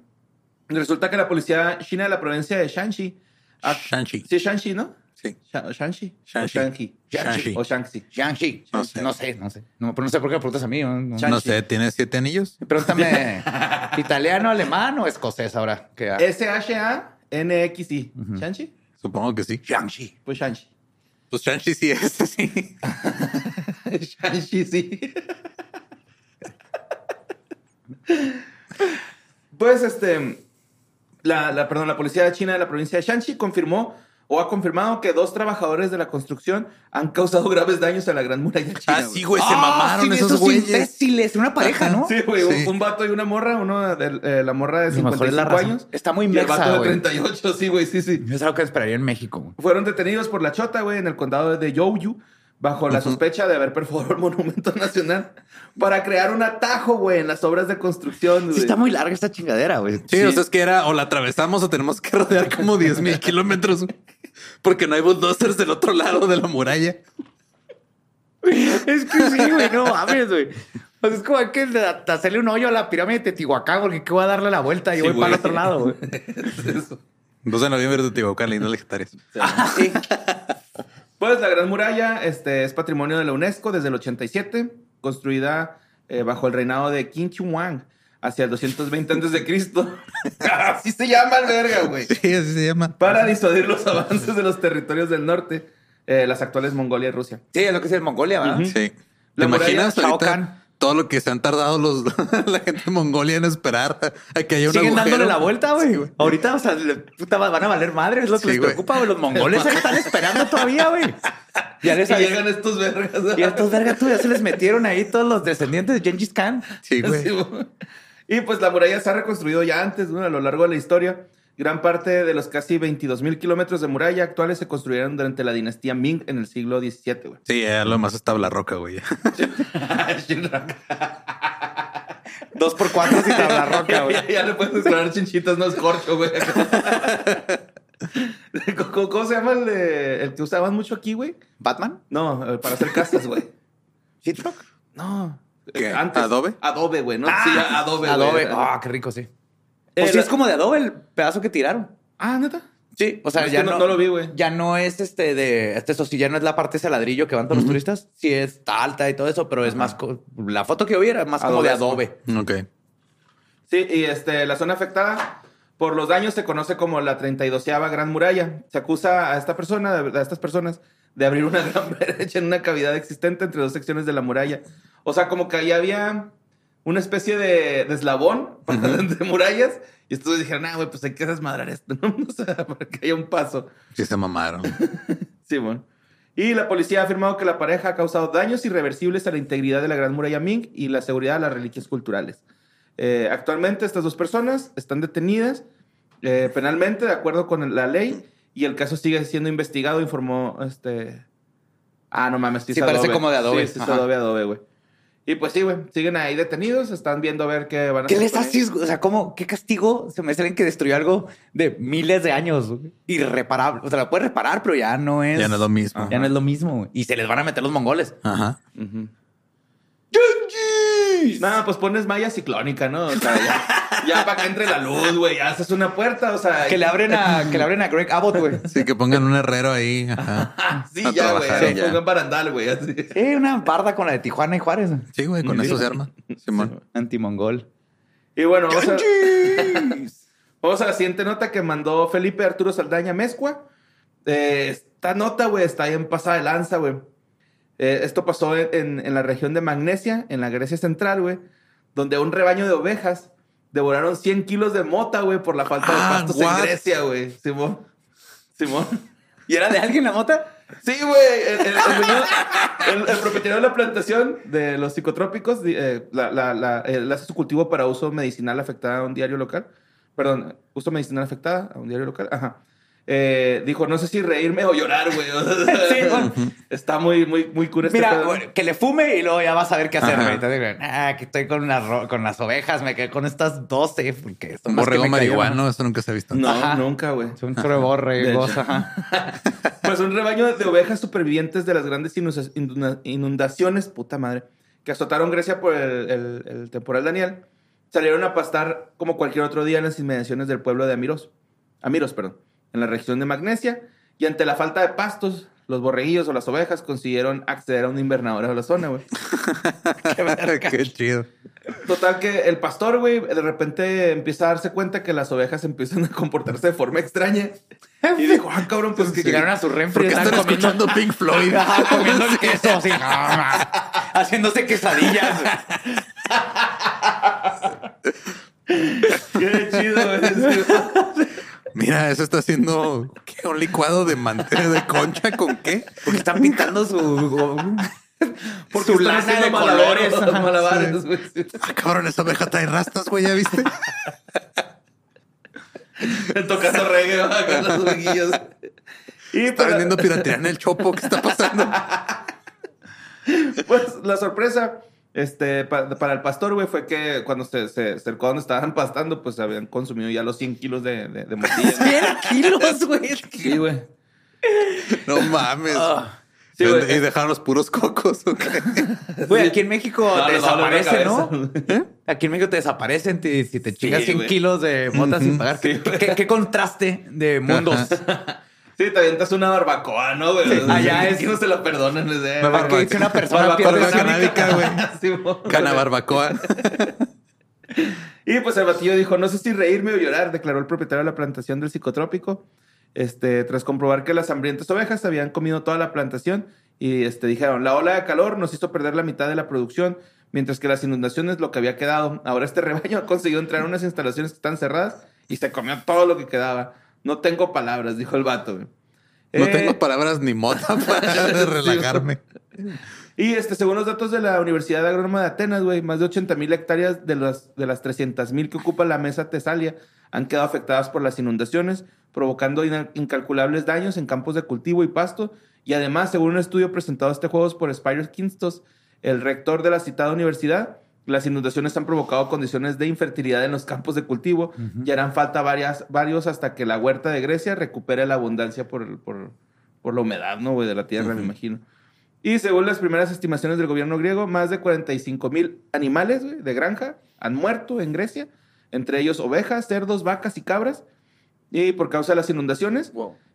Resulta que la policía china de la provincia de Shanxi. ah, Shanxi. Sí, Shanxi, ¿no? Sí. Sha- ¿Shanxi? Shanxi. O Shanxi. Shanxi. O Shanxi. Jiangxi. No sé. No sé, no pero no sé por qué me preguntas a mí. ¿no? No. Shanxi. No sé, ¿tiene siete anillos? Pregúntame, ¿italiano, alemán o escocés ahora? Que S-H-A-N-X-I. ¿Shanxi? Supongo que sí. Jiangxi. Pues Shanxi. Pues Shanxi sí es, sí. Shanxi, sí. pues este. La, la, perdón, la policía china de la provincia de Shanxi confirmó o ha confirmado que dos trabajadores de la construcción han causado graves daños a la Gran Muralla China. Ah, sí, güey, se Ah, mamaron sí, esos güeyes. imbéciles. Una pareja, ¿no? Sí, güey, un- Sí. Un, vato y una morra, uno de eh, la morra de A lo mejor es la 55 razón. años. Está muy y el vato de güey. 38, sí, güey, sí, sí. Es algo que esperaría en México. güey. Fueron detenidos por la Chota, güey, en el condado de Youyu, bajo la sospecha de haber perforado el Monumento Nacional para crear un atajo, güey, en las obras de construcción, güey. Sí, está muy larga esta chingadera, güey. Sí, o sea, es que era o la atravesamos o tenemos que rodear como 10 mil kilómetros porque no hay bulldozers del otro lado de la muralla. Es que sí, güey, no mames, güey. O sea, es como hay que hacerle un hoyo a la pirámide de Teotihuacán porque que voy a darle la vuelta y Sí, voy para el otro lado, güey. Eso. 2 de noviembre de Teotihuacán, lindas legendarias. Sí. Pues la Gran Muralla este, es patrimonio de la UNESCO desde el 87, construida eh, bajo el reinado de Qin Shi Huang hacia el 220 antes de Cristo. Así se llama el verga, güey. Sí, así se llama. Para disuadir los avances de los territorios del norte, eh, las actuales Mongolia y Rusia. Sí, es lo que es el Mongolia, ¿verdad? Ujú. Sí. ¿Te imaginas todo lo que se han tardado los la gente de Mongolia en esperar a que haya un Siguen agujero? dándole la vuelta, güey. Ahorita, o sea, le- puta, van a valer madre. Es lo que Sí, les preocupa, güey. Los mongoles ahí están esperando todavía, güey. Ya les Y llegan estos vergas. Y a estos vergas, tú ya se les metieron ahí todos los descendientes de Gengis Khan. Sí, güey. Sí, güey. Y pues la muralla se ha reconstruido ya antes, ¿no? a lo largo de la historia. Gran parte de los casi 22 mil kilómetros de muralla actuales se construyeron durante la dinastía Ming en el siglo XVII, güey. Sí, ya lo más es tabla roca, güey. Dos por cuatro sin tabla roca, güey. ya, ya le puedes explorar chinchitas, no es corcho, güey. ¿Cómo, cómo se llama el, de- el que usaban mucho aquí, güey? ¿Batman? No, eh, para hacer casas, güey. ¿Sheetrock? No. ¿Qué? Antes. ¿Adobe? Adobe, güey, ¿no? sí, ya, Adobe. Adobe. güey. Ah, qué rico, sí. Eh, Pues sí, es como de Adobe el pedazo que tiraron. Ah, ¿neta? Sí, o sea, Es ya que no- no lo vi, güey. Ya no es este de este eso sí, ya no es la parte ese ladrillo que van todos los turistas. Sí está alta y todo eso, pero es más la foto que yo vi era más como de. Adobe. Ok. Sí, y este, la zona afectada por los daños se conoce como la 32 Gran Muralla. Se acusa a esta persona, a estas personas, de abrir una gran brecha en una cavidad existente entre dos secciones de la muralla. O sea, como que ahí había una especie de, de eslabón de murallas. Y estos dijeron, ah, güey, pues hay que desmadrar esto, ¿no? O sea, para que haya un paso. Sí se mamaron. Sí, bueno. Y la policía ha afirmado que la pareja ha causado daños irreversibles a la integridad de la Gran Muralla Ming y la seguridad de las reliquias culturales. Eh, actualmente estas dos personas están detenidas eh, penalmente de acuerdo con la ley y el caso sigue siendo investigado, informó este... Ah, no mames, Sí, parece como de Adobe. Sí, sí, es. Adobe, Adobe, güey. Y pues sí, güey, siguen ahí detenidos, están viendo a ver qué van a ¿Qué hacer les con ellos. haces? O sea, ¿cómo? ¿Qué castigo se me alguien que destruyó algo de miles de años? Irreparable. O sea, lo puede reparar, pero ya no es... Ya no es lo mismo. Ya no es lo mismo. Y se les van a meter los mongoles. Ajá. Ujú. Nada, pues pones malla ciclónica, ¿no? O sea, ya, ya para que entre la luz, güey. Ya haces una puerta, o sea. Que le abren a, que le abren a Greg Abbott, güey. Sí, que pongan un herrero ahí. Ajá. Sí, a ya, güey. Sí, pongan barandal, güey. Sí, una barda con la de Tijuana y Juárez. Sí, güey, con eso se arma. Simón. Antimongol. Y bueno, vamos a, vamos a la siguiente nota que mandó Felipe Arturo Saldaña Mezcua. Eh, esta nota, güey, está bien pasada de lanza, güey. Eh, esto pasó en, en- la región de Magnesia, en la Grecia Central, güey, donde un rebaño de ovejas devoraron 100 kilos de mota, güey, por la falta de Ah, pastos what? en Grecia, güey. Simón. Simón. ¿Y era de alguien la mota? Sí, güey. El, el- propietario de la plantación de los psicotrópicos eh, la, la- la- él hace su cultivo para uso medicinal afectada a un diario local. Perdón, uso medicinal afectada a un diario local. Ajá. Eh, dijo, no sé si reírme o llorar, güey. Sí. Está muy, muy, muy cura este Mira, pedo. güey, que le fume y luego ya vas a ver qué hacer. Güey. Entonces, ah, que estoy con las, ro- con las ovejas, me quedé con estas 12 porque son borrego marihuano, eso nunca se ha visto. No, Ajá. nunca, güey. Son sobre borregos. Pues un rebaño de ovejas supervivientes de las grandes inundaciones, puta madre, que azotaron Grecia por el, el- el temporal Daniel, salieron a pastar como cualquier otro día en las inmediaciones del pueblo de Amiros, Amiros, perdón, en la región de Magnesia, y ante la falta de pastos, los borreguillos o las ovejas consiguieron acceder a un invernadero de la zona, güey. Qué chido. Total que el pastor, güey, de repente empieza a darse cuenta que las ovejas empiezan a comportarse de forma extraña. Y dijo, ah, cabrón, pues que Llegaron a su refri ¿Por qué están comiendo, escuchando Pink Floyd? Ajá, comiendo el queso así, haciéndose quesadillas. Qué chido, güey. Mira, eso está haciendo ¿qué? un licuado de manteca de concha con qué? Porque están pintando su... Porque su lana de malabares, colores. malabares, güey. Ah, cabrón, esa abeja trae rastas, güey, ¿ya viste? Tocando reggae con los oveguillos. Y Está pues, vendiendo piratería en el chopo. ¿Qué está pasando? pues la sorpresa este, pa- para, el pastor, güey, fue que cuando se, se acercó a donde estaban pastando, pues habían consumido ya los 100 kilos de, de, de morcilla. 100 kilos, güey. Sí, güey. No mames. Sí, y dejaron los puros cocos. ¿o qué? Güey, aquí en México No, te la desaparecen, ¿no? ¿Eh? Aquí en México te desaparecen te- si te chingas Sí, 100 güey. kilos de motas sin pagar. Sí, ¿Qué, güey. qué- qué contraste de mundos? Sí, te avientas una barbacoa, ¿no, güey? allá es- Que no se lo perdonan. les de- Aquí dice una persona Barbacoa canábica, güey. Cana barbacoa. Y pues el batillo dijo, no sé si reírme o llorar, declaró el propietario de la plantación del psicotrópico. Este, tras comprobar que las hambrientas ovejas habían comido toda la plantación y este, dijeron, la ola de calor nos hizo perder la mitad de la producción, mientras que las inundaciones lo que había quedado. Ahora este rebaño ha conseguido entrar a unas instalaciones que están cerradas y se comió todo lo que quedaba. No tengo palabras, dijo el vato. güey. No Eh, tengo palabras ni mota para relajarme. y este, según los datos de la Universidad Agrónoma de Atenas, güey, más de 80 mil hectáreas de las, de las 300 mil que ocupa la mesa Tesalia han quedado afectadas por las inundaciones, provocando incalculables daños en campos de cultivo y pasto. Y además, según un estudio presentado este jueves por Spiro Kinstos, el rector de la citada universidad, las inundaciones han provocado condiciones de infertilidad en los campos de cultivo y harán falta varias, varios hasta que la huerta de Grecia recupere la abundancia por, el- por, por la humedad, ¿no, güey? De la tierra, me imagino. Y según las primeras estimaciones del gobierno griego, más de 45 mil animales güey, de granja han muerto en Grecia, entre ellos ovejas, cerdos, vacas y cabras, y por causa de las inundaciones.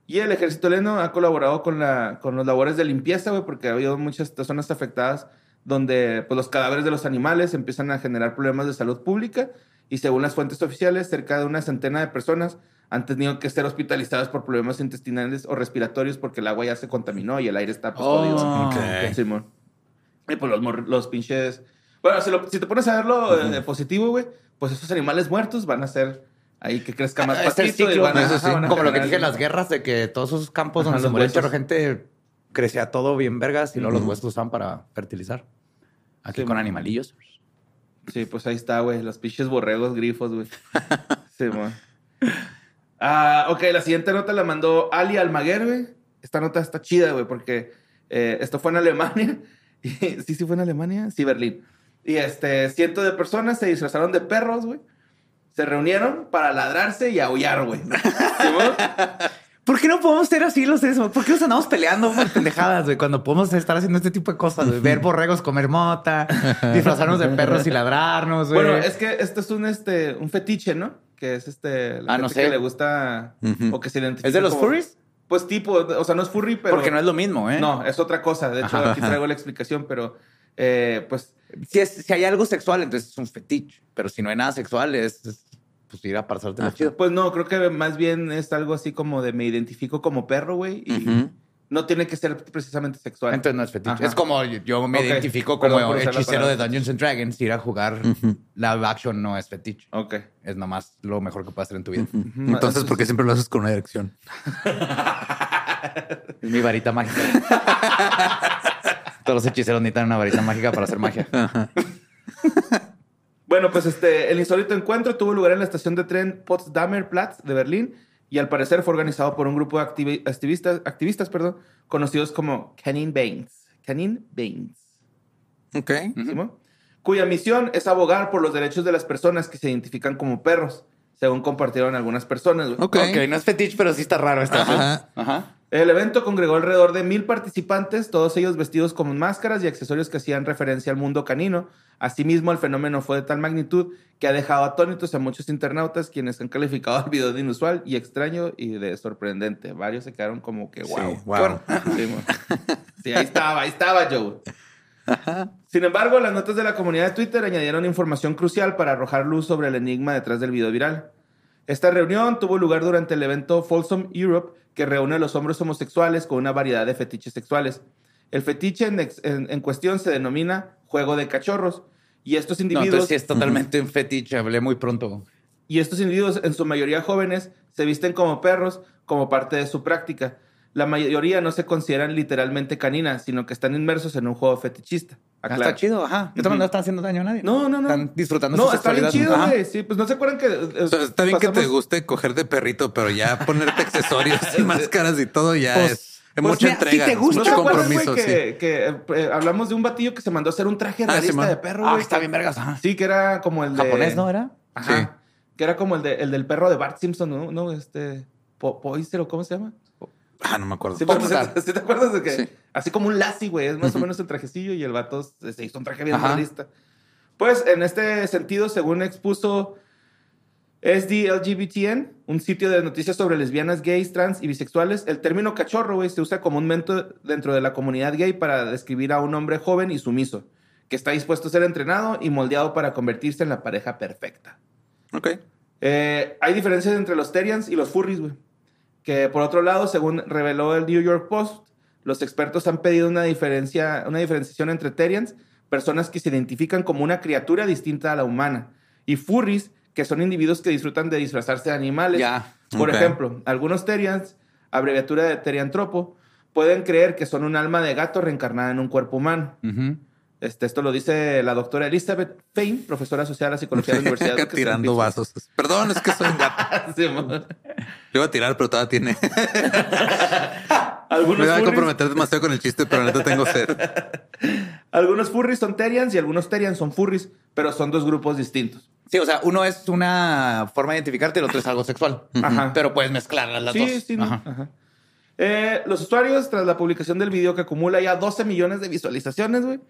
Y el ejército heleno ha colaborado con, la, con los labores de limpieza, güey, porque ha habido muchas zonas afectadas donde pues, los cadáveres de los animales empiezan a generar problemas de salud pública. Y según las fuentes oficiales, cerca de una centena de personas han tenido que ser hospitalizadas por problemas intestinales o respiratorios porque el agua ya se contaminó y el aire está pues, Oh, jodido. ok. Simón. Y pues los, los pinches... Bueno, si, lo- si te pones a verlo eh, positivo, güey, pues esos animales muertos van a ser ahí que crezca más Es el pastito y ciclo, van a- eso ajá, sí. van a Como lo que dije en las guerras, de que todos esos campos Ajá, donde se los chorro gente crecía todo bien vergas y luego los Ujú. huesos usaban para fertilizar. Aquí Sí, con animalillos. Sí, pues ahí está, güey. Los pinches borregos grifos, güey. Sí, man. Ah, ok, la siguiente nota la mandó Ali Almaguer, güey. Esta nota está chida, güey, porque eh, esto fue en Alemania. Sí, sí fue en Alemania. Sí, Berlín. Y este, cientos de personas se disfrazaron de perros, güey. Se reunieron para ladrarse y aullar, güey. ¿Simón? ¿Por qué no podemos ser así los seres humanos? ¿Por qué nos andamos peleando por pendejadas, güey? Cuando podemos estar haciendo este tipo de cosas, güey. Ver borregos comer mota, disfrazarnos de perros y ladrarnos, güey. Bueno, es que esto es un, este, un fetiche, ¿no? Que es este. La Ah, no sé. que le gusta Ujú. o que se identifica. ¿Es de los como- furries? Pues tipo, o sea, no es furry, pero. Porque no es lo mismo, ¿eh? No, es otra cosa. De hecho, Ajá. aquí traigo la explicación, pero eh, pues Si, es- si hay algo sexual, entonces es un fetiche. Pero si no hay nada sexual, es, es, pues ir a pasarte lo chido. Pues no, creo que más bien es algo así como de me identifico como perro, güey. Y no tiene que ser precisamente sexual. Entonces no es fetiche. Ajá. Es como yo, me identifico Perdón como la hechicero de. Dungeons and Dragons. Ir a jugar Ujú. live action no es fetiche. Ok. Es nomás lo mejor que puedes hacer en tu vida. Entonces, ¿por qué siempre lo haces con una erección? Es mi varita mágica. Todos los hechiceros necesitan una varita mágica para hacer magia. Bueno, pues este, el insólito encuentro tuvo lugar en la estación de tren Potsdamer Platz de Berlín y al parecer fue organizado por un grupo de activi- activistas, activistas perdón, conocidos como Canine Baines. Canine Baines. Ok. Simón, cuya misión es abogar por los derechos de las personas que se identifican como perros, según compartieron algunas personas. güey. Ok. Ok, no es fetiche, pero sí está raro esta. Ajá. Ajá. El evento congregó alrededor de mil participantes, todos ellos vestidos con máscaras y accesorios que hacían referencia al mundo canino. Asimismo, el fenómeno fue de tal magnitud que ha dejado atónitos a muchos internautas quienes han calificado el video de inusual y extraño y de sorprendente. Varios se quedaron como que, wow. Sí, wow. Sí. Sí, ahí estaba, ahí estaba Joe. Sin embargo, las notas de la comunidad de Twitter añadieron información crucial para arrojar luz sobre el enigma detrás del video viral. Esta reunión tuvo lugar durante el evento Folsom Europe, que reúne a los hombres homosexuales con una variedad de fetiches sexuales. El fetiche en, ex- en- en cuestión se denomina juego de cachorros, y estos No, individuos, entonces sí es totalmente un fetiche. Hablé muy pronto. y estos individuos, en su mayoría jóvenes, se visten como perros como parte de su práctica. La mayoría no se consideran literalmente caninas, sino que están inmersos en un juego fetichista. Ah, Aclara. Está chido, ajá. Ujú. maneras no están haciendo daño a nadie. No, no, no. Están disfrutando No, su está bien chido, güey. Sí, pues no se acuerdan que. eh, O sea, está bien que te guste coger de perrito, pero ya ponerte accesorios y máscaras y todo ya Pues- es, es pues mucha mira, si entrega, te gusta, ¿No mucho se acuerdan, güey, compromiso. sí. que, que, eh, hablamos de un batillo que se mandó a hacer un traje Ah, realista de perro, Ah, güey? está bien vergas. Ajá. Sí, que era como el de... Japonés, ¿no era? Ajá. Sí. Que era como el, de, el del perro de Bart Simpson, ¿no? ¿No? Este... Po Poiser, ¿o cómo se llama? Ah, no me acuerdo. Sí, pero. ¿sí te acuerdas de que? Sí. Así como un Lassie, güey. Es más o menos el trajecillo y el vato se se hizo un traje bien Ajá. realista. Pues, en este sentido, según expuso SDLGBTN, un sitio de noticias sobre lesbianas, gays, trans y bisexuales, el término cachorro, güey, se usa comúnmente dentro de la comunidad gay para describir a un hombre joven y sumiso, que está dispuesto a ser entrenado y moldeado para convertirse en la pareja perfecta. Ok. Eh, hay diferencias entre los Terians y los Furries, güey. Que por otro lado, según reveló el New York Post, los expertos han pedido una, diferencia, una diferenciación entre Terians, personas que se identifican como una criatura distinta a la humana, y Furries, que son individuos que disfrutan de disfrazarse de animales. Por ejemplo, algunos Terians, abreviatura de Teriantropo, pueden creer que son un alma de gato reencarnada en un cuerpo humano. Ujú. Este, esto lo dice la doctora Elizabeth Payne, profesora asociada a la psicología de la Universidad de tirando vasos. Perdón, es que soy un gato. Sí. Le iba a tirar, pero todavía tiene. Algunos Me iba a furries- comprometer demasiado con el chiste, pero neta tengo sed. Algunos furries son terians y algunos terians son furries, pero son dos grupos distintos. Sí, o sea, uno es una forma de identificarte y el otro es algo sexual. Ajá. Pero puedes mezclar las sí, dos. sí, no. Ajá. Ajá. Eh, los usuarios, tras la publicación del video que acumula ya 12 millones de visualizaciones, güey,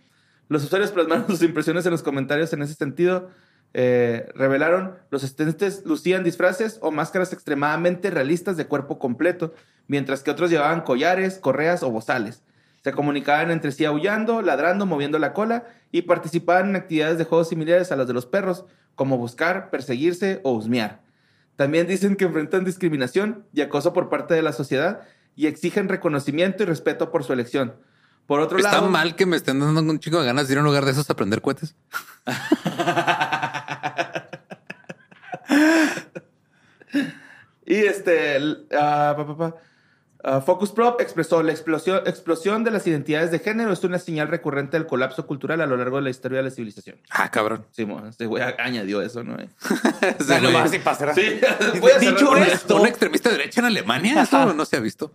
los usuarios plasmaron sus impresiones en los comentarios en ese sentido. Eh, revelaron los asistentes lucían disfraces o máscaras extremadamente realistas de cuerpo completo, mientras que otros llevaban collares, correas o bozales. Se comunicaban entre sí aullando, ladrando, moviendo la cola y participaban en actividades de juegos similares a las de los perros, como buscar, perseguirse o husmear. También dicen que enfrentan discriminación y acoso por parte de la sociedad y exigen reconocimiento y respeto por su elección. Por otro Está lado, mal que me estén dando un chico de ganas de ir a un lugar de esos a aprender cohetes. Y este, el- pa, pa, pa. Ah, Focus Prop expresó la explosión, explosión de las identidades de género es una señal recurrente del colapso cultural a lo largo de la historia de la civilización. Ah, cabrón. Sí, mo, este güey añadió eso, ¿no? Güey- nomás así para cerrar. Sí, voy a Dicho con ¿Un- esto, ¿Un extremista de derecha en Alemania? Eso no se ha visto.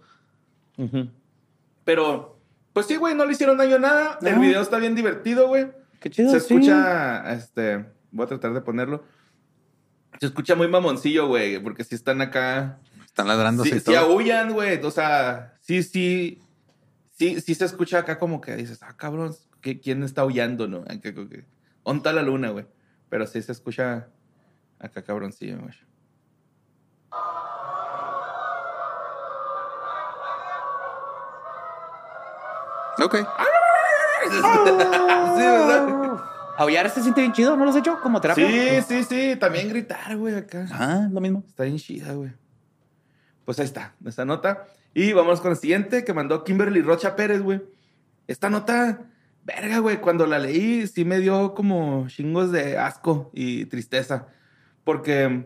Pero, pues sí, güey, no le hicieron daño a nada. El video está bien divertido, güey. Qué chido, Se sí. escucha, este, voy a tratar de ponerlo. Se escucha muy mamoncillo, güey, porque si están acá. Están ladrándose y sí todo. aullan, güey. O sea, sí, sí. Sí, sí se escucha acá como que dices, ah, cabrón, ¿qué- ¿quién está aullando, no? Onta la luna, güey. Pero sí se escucha acá cabroncillo, güey. Ok. Sí, ¿verdad? Aullar se siente bien chido, ¿no lo has hecho? Como terapia. Sí, sí, sí. También gritar, güey, acá. Ah, lo mismo. Está bien chida, güey. Pues ahí está, esta nota. Y vamos con la siguiente que mandó Kimberly Rocha Pérez, güey. Esta nota, verga, güey, cuando la leí sí me dio como chingos de asco y tristeza. Porque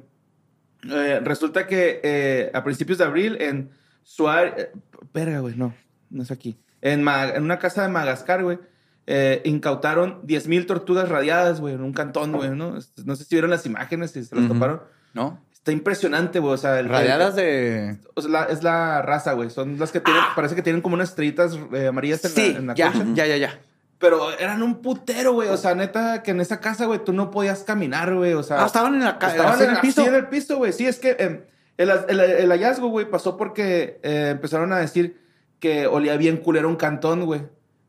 eh, resulta que eh, a principios de abril en Suárez... eh, verga, güey, no, no es aquí. En, una casa de Madagascar, güey, eh, incautaron 10.000 tortugas radiadas, güey, en un cantón, güey, ¿no? No sé si vieron las imágenes, si se las toparon. ¿No? Está impresionante, güey. O sea, el, Radiadas el- de. o sea, la- es la raza, güey. Son las que tienen, parece que tienen como unas estrellitas eh, amarillas en, Sí, la, en la ya, ya, ya, ya. Pero eran un putero, güey. O sea, neta, que en esa casa, güey, tú no podías caminar, güey. O sea, Ah, estaban en la ca- estaban en el piso. en el piso, güey. Sí, es que eh, el, el- el hallazgo, güey, pasó porque eh, empezaron a decir que olía bien culero un cantón, güey.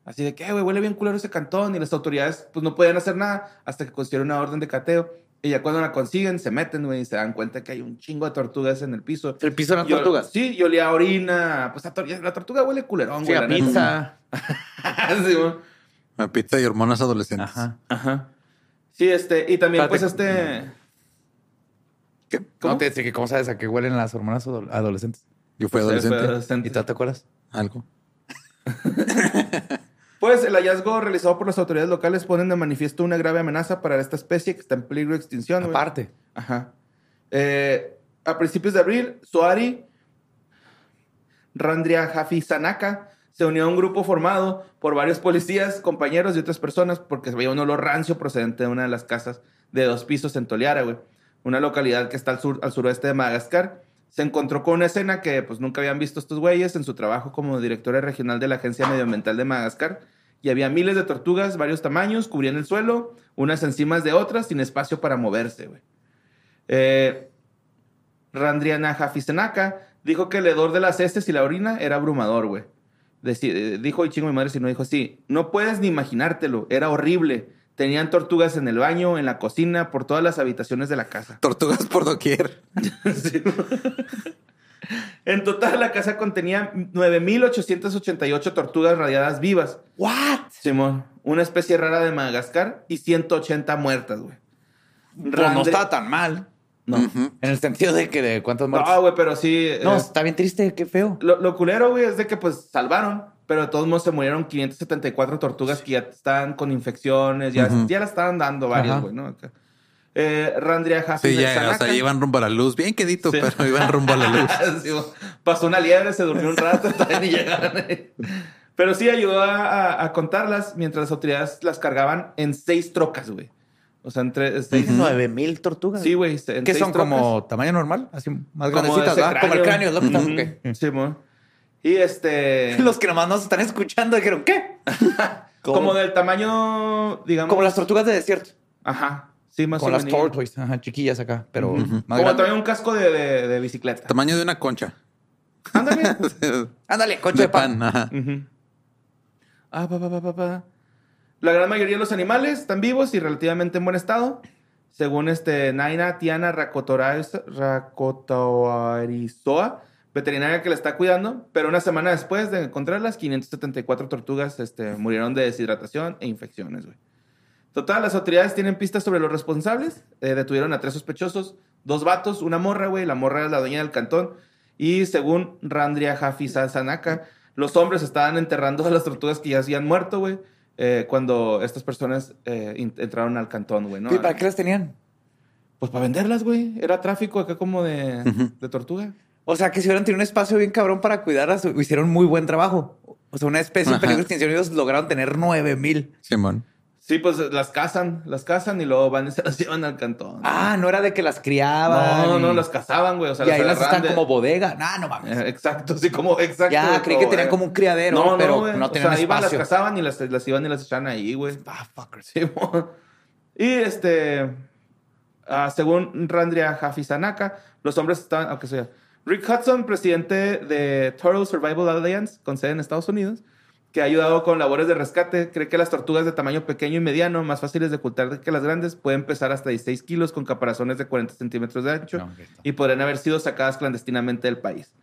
Así de que, "Eh, güey, huele bien culero ese cantón. Y las autoridades, pues, no podían hacer nada hasta que consiguieron una orden de cateo. Y ya cuando la consiguen, se meten, güey, y se dan cuenta que hay un chingo de tortugas en el piso. El piso eran tortugas. Sí, y olía a orina. Pues la, tor- la tortuga huele culerón, Sí, güey. a la neta. pizza. Sí, güey. A pizza y hormonas adolescentes. Ajá. Ajá. Sí, este, y también, Espérate. pues, este. ¿Qué? ¿Cómo? No te dice que cómo sabes a qué huelen las hormonas adol- adolescentes. Yo fui Pues, adolescente. fue adolescente. ¿Y tú te acuerdas? Algo. Pues el hallazgo realizado por las autoridades locales ponen de manifiesto una grave amenaza para esta especie que está en peligro de extinción. güey. Aparte. Ajá. Eh, a principios de abril, Soari Randria Jafi Sanaka se unió a un grupo formado por varios policías, compañeros y otras personas porque se veía un olor rancio procedente de una de las casas de dos pisos en Toliara, güey. Una localidad que está al, sur, al suroeste de Madagascar. Se encontró con una escena que pues nunca habían visto estos güeyes en su trabajo como directora regional de la Agencia Medioambiental de Madagascar. Y había miles de tortugas, varios tamaños, cubrían el suelo, unas encima de otras, sin espacio para moverse, güey. Eh, Randriana Jafisenaka dijo que el hedor de las heces y la orina era abrumador, güey. Eh, dijo, y chingo mi madre si no dijo así, no puedes ni imaginártelo, era horrible. Tenían tortugas en el baño, en la cocina, por todas las habitaciones de la casa. Tortugas por doquier. Sí. En total, la casa contenía 9.888 tortugas radiadas vivas. ¿What? Simón, una especie rara de Madagascar y 180 muertas, güey. Pues no estaba tan mal. No. En el sentido de que de cuántos muertos. No, güey, pero sí. No, eh, está bien triste, qué feo. Lo, lo culero, güey, es de que pues salvaron, pero de todos modos se murieron 574 tortugas que ya estaban con infecciones, ya, Ujú. ya la estaban dando varias, güey, ¿no? Acá. Eh, Randria Jaffy Sí, ya, o sea, iban rumbo a la luz. Bien quedito, Sí. pero iban rumbo a la luz. Sí, pasó una liebre, se durmió un rato, ni llegaron. Pero sí ayudó a, a- a contarlas mientras las autoridades las cargaban en seis trocas, güey. O sea, entre seis. Nueve mil tortugas. Sí, güey. en ¿Qué seis son? trocas. ¿Como tamaño normal? Así más Como grandecitas, ¿verdad? Como el cráneo, lo que Ujú. están- ok. Sí, mo. Y este. Los que nomás nos están escuchando dijeron, ¿qué? como del tamaño, digamos. Como las tortugas de desierto. Ajá. Sí, más Como o las menos. tortoise, ajá, chiquillas acá, pero más Como también un casco de, de- de bicicleta. Tamaño de una concha. Ándale. Ándale, coche de de pan. pan. Ajá. Ujú. Ah, pa, pa, pa, pa, pa. La gran mayoría de los animales están vivos y relativamente en buen estado. Según este Naina Tiana Rakotorais- Rakotoarizoa, veterinaria que la está cuidando, pero una semana después de encontrarlas, 574 tortugas este, murieron de deshidratación e infecciones, güey. Total, las autoridades tienen pistas sobre los responsables. Eh, detuvieron a tres sospechosos, dos vatos, una morra, güey. La morra es la dueña del cantón. Y según Randria Jafi Sanaka, los hombres estaban enterrando a las tortugas que ya habían muerto, güey. eh, cuando estas personas eh, entraron al cantón, güey, ¿no? ¿Y para qué las tenían? Pues para venderlas, güey. Era tráfico acá como de, Ujú. de tortuga. O sea, que si hubieran tenido un espacio bien cabrón para cuidarlas, hicieron muy buen trabajo. O sea, una especie en Ajá. peligro de extinción, ellos lograron tener 9000. Simón. Sí, pues las cazan, las cazan y luego van y se las llevan al cantón. Ah, no era de que las criaban. no, y- no, las cazaban, güey. O sea, y ahí las están de- como bodega. No, no mames. Eh, Exacto, sí, como exacto. Ya, creí que tenían como un criadero, no, pero no O tenían sea, iban, las cazaban y las, las iban y las echaban ahí, güey. Ah, fuckers. Sí, y este, ah, según Randria Hafizanaka, los hombres estaban, aunque sea Rick Hudson, presidente de Turtle Survival Alliance, con sede en Estados Unidos, que ha ayudado con labores de rescate, cree que las tortugas de tamaño pequeño y mediano, más fáciles de ocultar que las grandes, pueden pesar hasta 16 kilos con caparazones de 40 centímetros de ancho No, y podrían haber sido sacadas clandestinamente del país.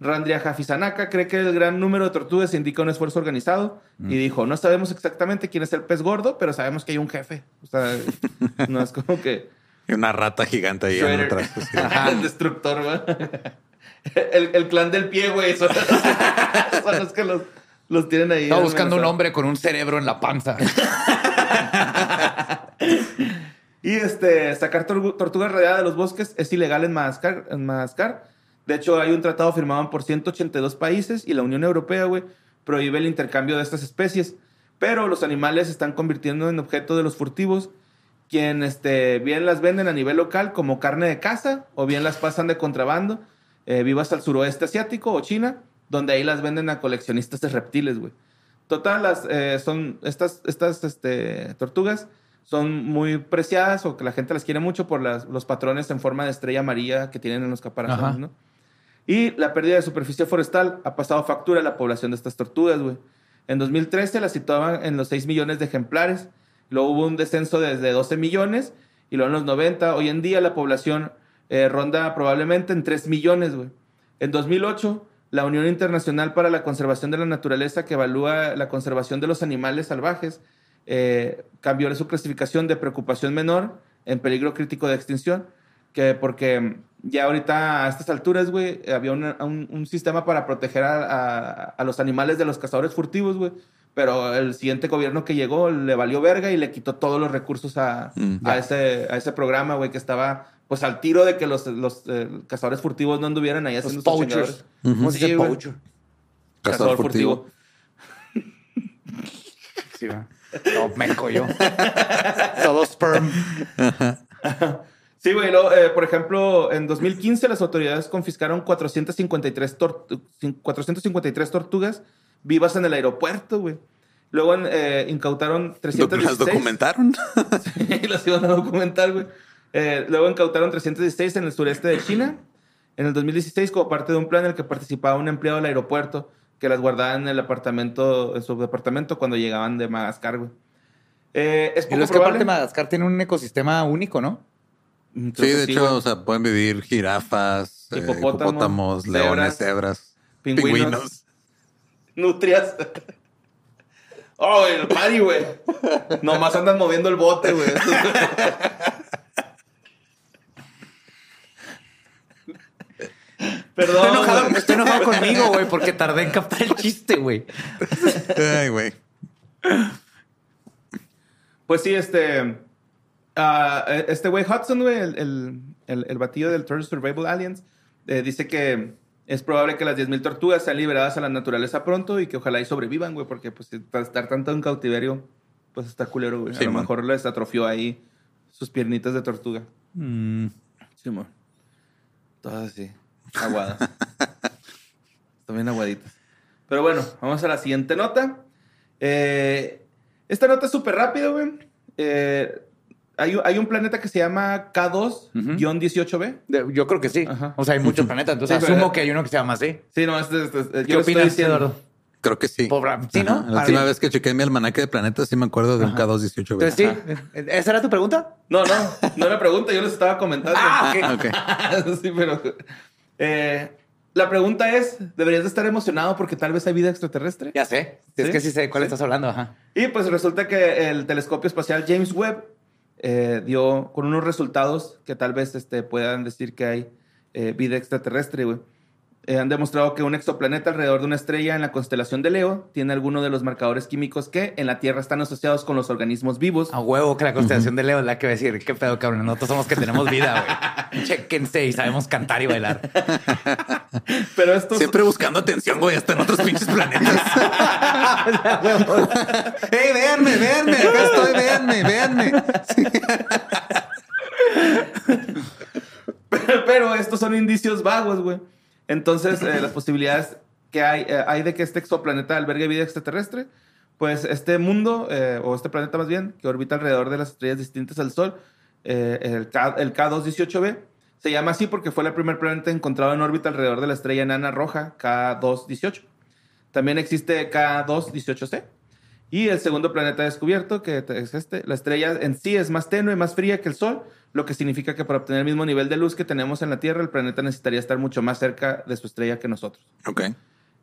Randria Hafizanaka cree que el gran número de tortugas indica un esfuerzo organizado Mm. y dijo, no sabemos exactamente quién es el pez gordo, pero sabemos que hay un jefe. O sea, no es como que... Y una rata gigante ahí atrás. pues, sí. el destructor, güey. El, el clan del pie, güey. Son, son los que los, los tienen ahí. Estaba buscando un hombre con un cerebro en la panza. Y este, sacar tor- tortugas rodeadas de los bosques es ilegal en Madagascar, en Madagascar. De hecho, hay un tratado firmado por 182 países y la Unión Europea, güey, prohíbe el intercambio de estas especies. Pero los animales se están convirtiendo en objeto de los furtivos, quien este, bien las venden a nivel local como carne de caza o bien las pasan de contrabando, eh, vivas al suroeste asiático o China, donde ahí las venden a coleccionistas de reptiles, güey. Total, las, eh, son estas, estas este, tortugas son muy preciadas o que la gente las quiere mucho por las- los patrones en forma de estrella amarilla que tienen en los caparazones, Ajá. ¿no? Y la pérdida de superficie forestal ha pasado factura a la población de estas tortugas, güey. En 2013 la situaban en los 6 millones de ejemplares. Luego hubo un descenso desde 12 millones y luego en los 90, hoy en día la población eh, ronda probablemente en 3 millones, güey. En 2008, la Unión Internacional para la Conservación de la Naturaleza, que evalúa la conservación de los animales salvajes, eh, cambió su clasificación de preocupación menor en peligro crítico de extinción, que porque ya ahorita a estas alturas, güey, había un, un sistema para proteger a, a- a los animales de los cazadores furtivos, güey. Pero el siguiente gobierno que llegó le valió verga y le quitó todos los recursos a, Mm. a, ese, a ese programa, güey, que estaba pues al tiro de que los, los eh, cazadores furtivos no anduvieran ahí haciendo Los sus poachers. chingaderas. ¿Cómo se Sí, dice poacher? Cazador furtivo. Sí, va. No, meco yo. Todo sperm. Sí, güey. luego, eh, por ejemplo, en 2015 las autoridades confiscaron 453, tor- 453 tortugas vivas en el aeropuerto, güey. Luego eh, incautaron ¿Las 316. documentaron? Sí, las iban a documentar, güey. Eh, luego incautaron 316 en el sureste de China. En el 2016, como parte de un plan en el que participaba un empleado del aeropuerto que las guardaba en el apartamento, en su departamento cuando llegaban de Madagascar, güey. Eh, es Y poco es que aparte. Madagascar tiene un ecosistema único, ¿no? Mm, Sí, de hecho, güey. o sea, pueden vivir jirafas, eh, Hipopótamos, hipopótamos, cebras, leones, cebras, pingüinos. pingüinos. Nutrias. Oh, el party, güey. Nomás andan moviendo el bote, güey. Perdón. Estoy enojado, estoy enojado conmigo, güey, porque tardé en captar el chiste, güey. Ay, güey. Pues sí, este. ah, este güey Hudson, güey, el, el, el, el batillo del Turtle Survival Alliance, eh, dice que es probable que las 10.000 tortugas sean liberadas a la naturaleza pronto y que ojalá y sobrevivan, güey, porque pues estar tanto en cautiverio, pues está culero, güey. A lo man. mejor les atrofió ahí sus piernitas de tortuga. Mm, Sí, amor. Todas así, aguadas. Están bien aguaditas. Pero bueno, vamos a la siguiente nota. Eh, esta nota es súper rápido, güey. Eh, hay, un- hay un planeta que se llama K2-18b. De- Yo creo que sí. Ajá. O sea, hay muchos planetas, entonces Sí, pero- asumo que hay uno que se llama así. Sí, no, este, este- este- ¿Qué yo opinas, estoy diciendo. Eduardo? creo que sí. Pobre- sí, ¿no? Ajá. La última vez que chequé mi almanaque de planetas, sí me acuerdo de un K218. Entonces sí. ¿Esa era tu pregunta? No, no, no era pregunta, yo les estaba comentando. Ah, ok. Ok. sí, pero. Eh, la pregunta es: ¿deberías de estar emocionado porque tal vez hay vida extraterrestre? Ya sé. Es ¿Sí? que sí sé de cuál estás hablando. Ajá. Y pues resulta que el telescopio espacial James Webb eh, dio con unos resultados que tal vez este, puedan decir que hay eh, vida extraterrestre, güey. Eh, han demostrado que un exoplaneta alrededor de una estrella en la constelación de Leo tiene alguno de los marcadores químicos que en la Tierra están asociados con los organismos vivos. A huevo que la constelación de Leo es la que va a decir, qué pedo, cabrón. Nosotros somos que tenemos vida, güey. Chéquense y sabemos cantar y bailar. Pero estos Siempre buscando atención, güey, hasta en otros pinches planetas. ¡Ey, véanme, véanme! Acá estoy, véanme, véanme. Sí. Pero estos son indicios vagos, güey. Entonces, eh, las posibilidades que hay, eh, hay de que este exoplaneta albergue vida extraterrestre, pues este mundo, eh, o este planeta más bien, que orbita alrededor de las estrellas distintas al Sol, eh, el, K, el K218b, se llama así porque fue el primer planeta encontrado en órbita alrededor de la estrella enana roja K218. También existe K218c. Y el segundo planeta descubierto, que es este, la estrella en sí es más tenue, más fría que el Sol, lo que significa que para obtener el mismo nivel de luz que tenemos en la Tierra, el planeta necesitaría estar mucho más cerca de su estrella que nosotros. Ok.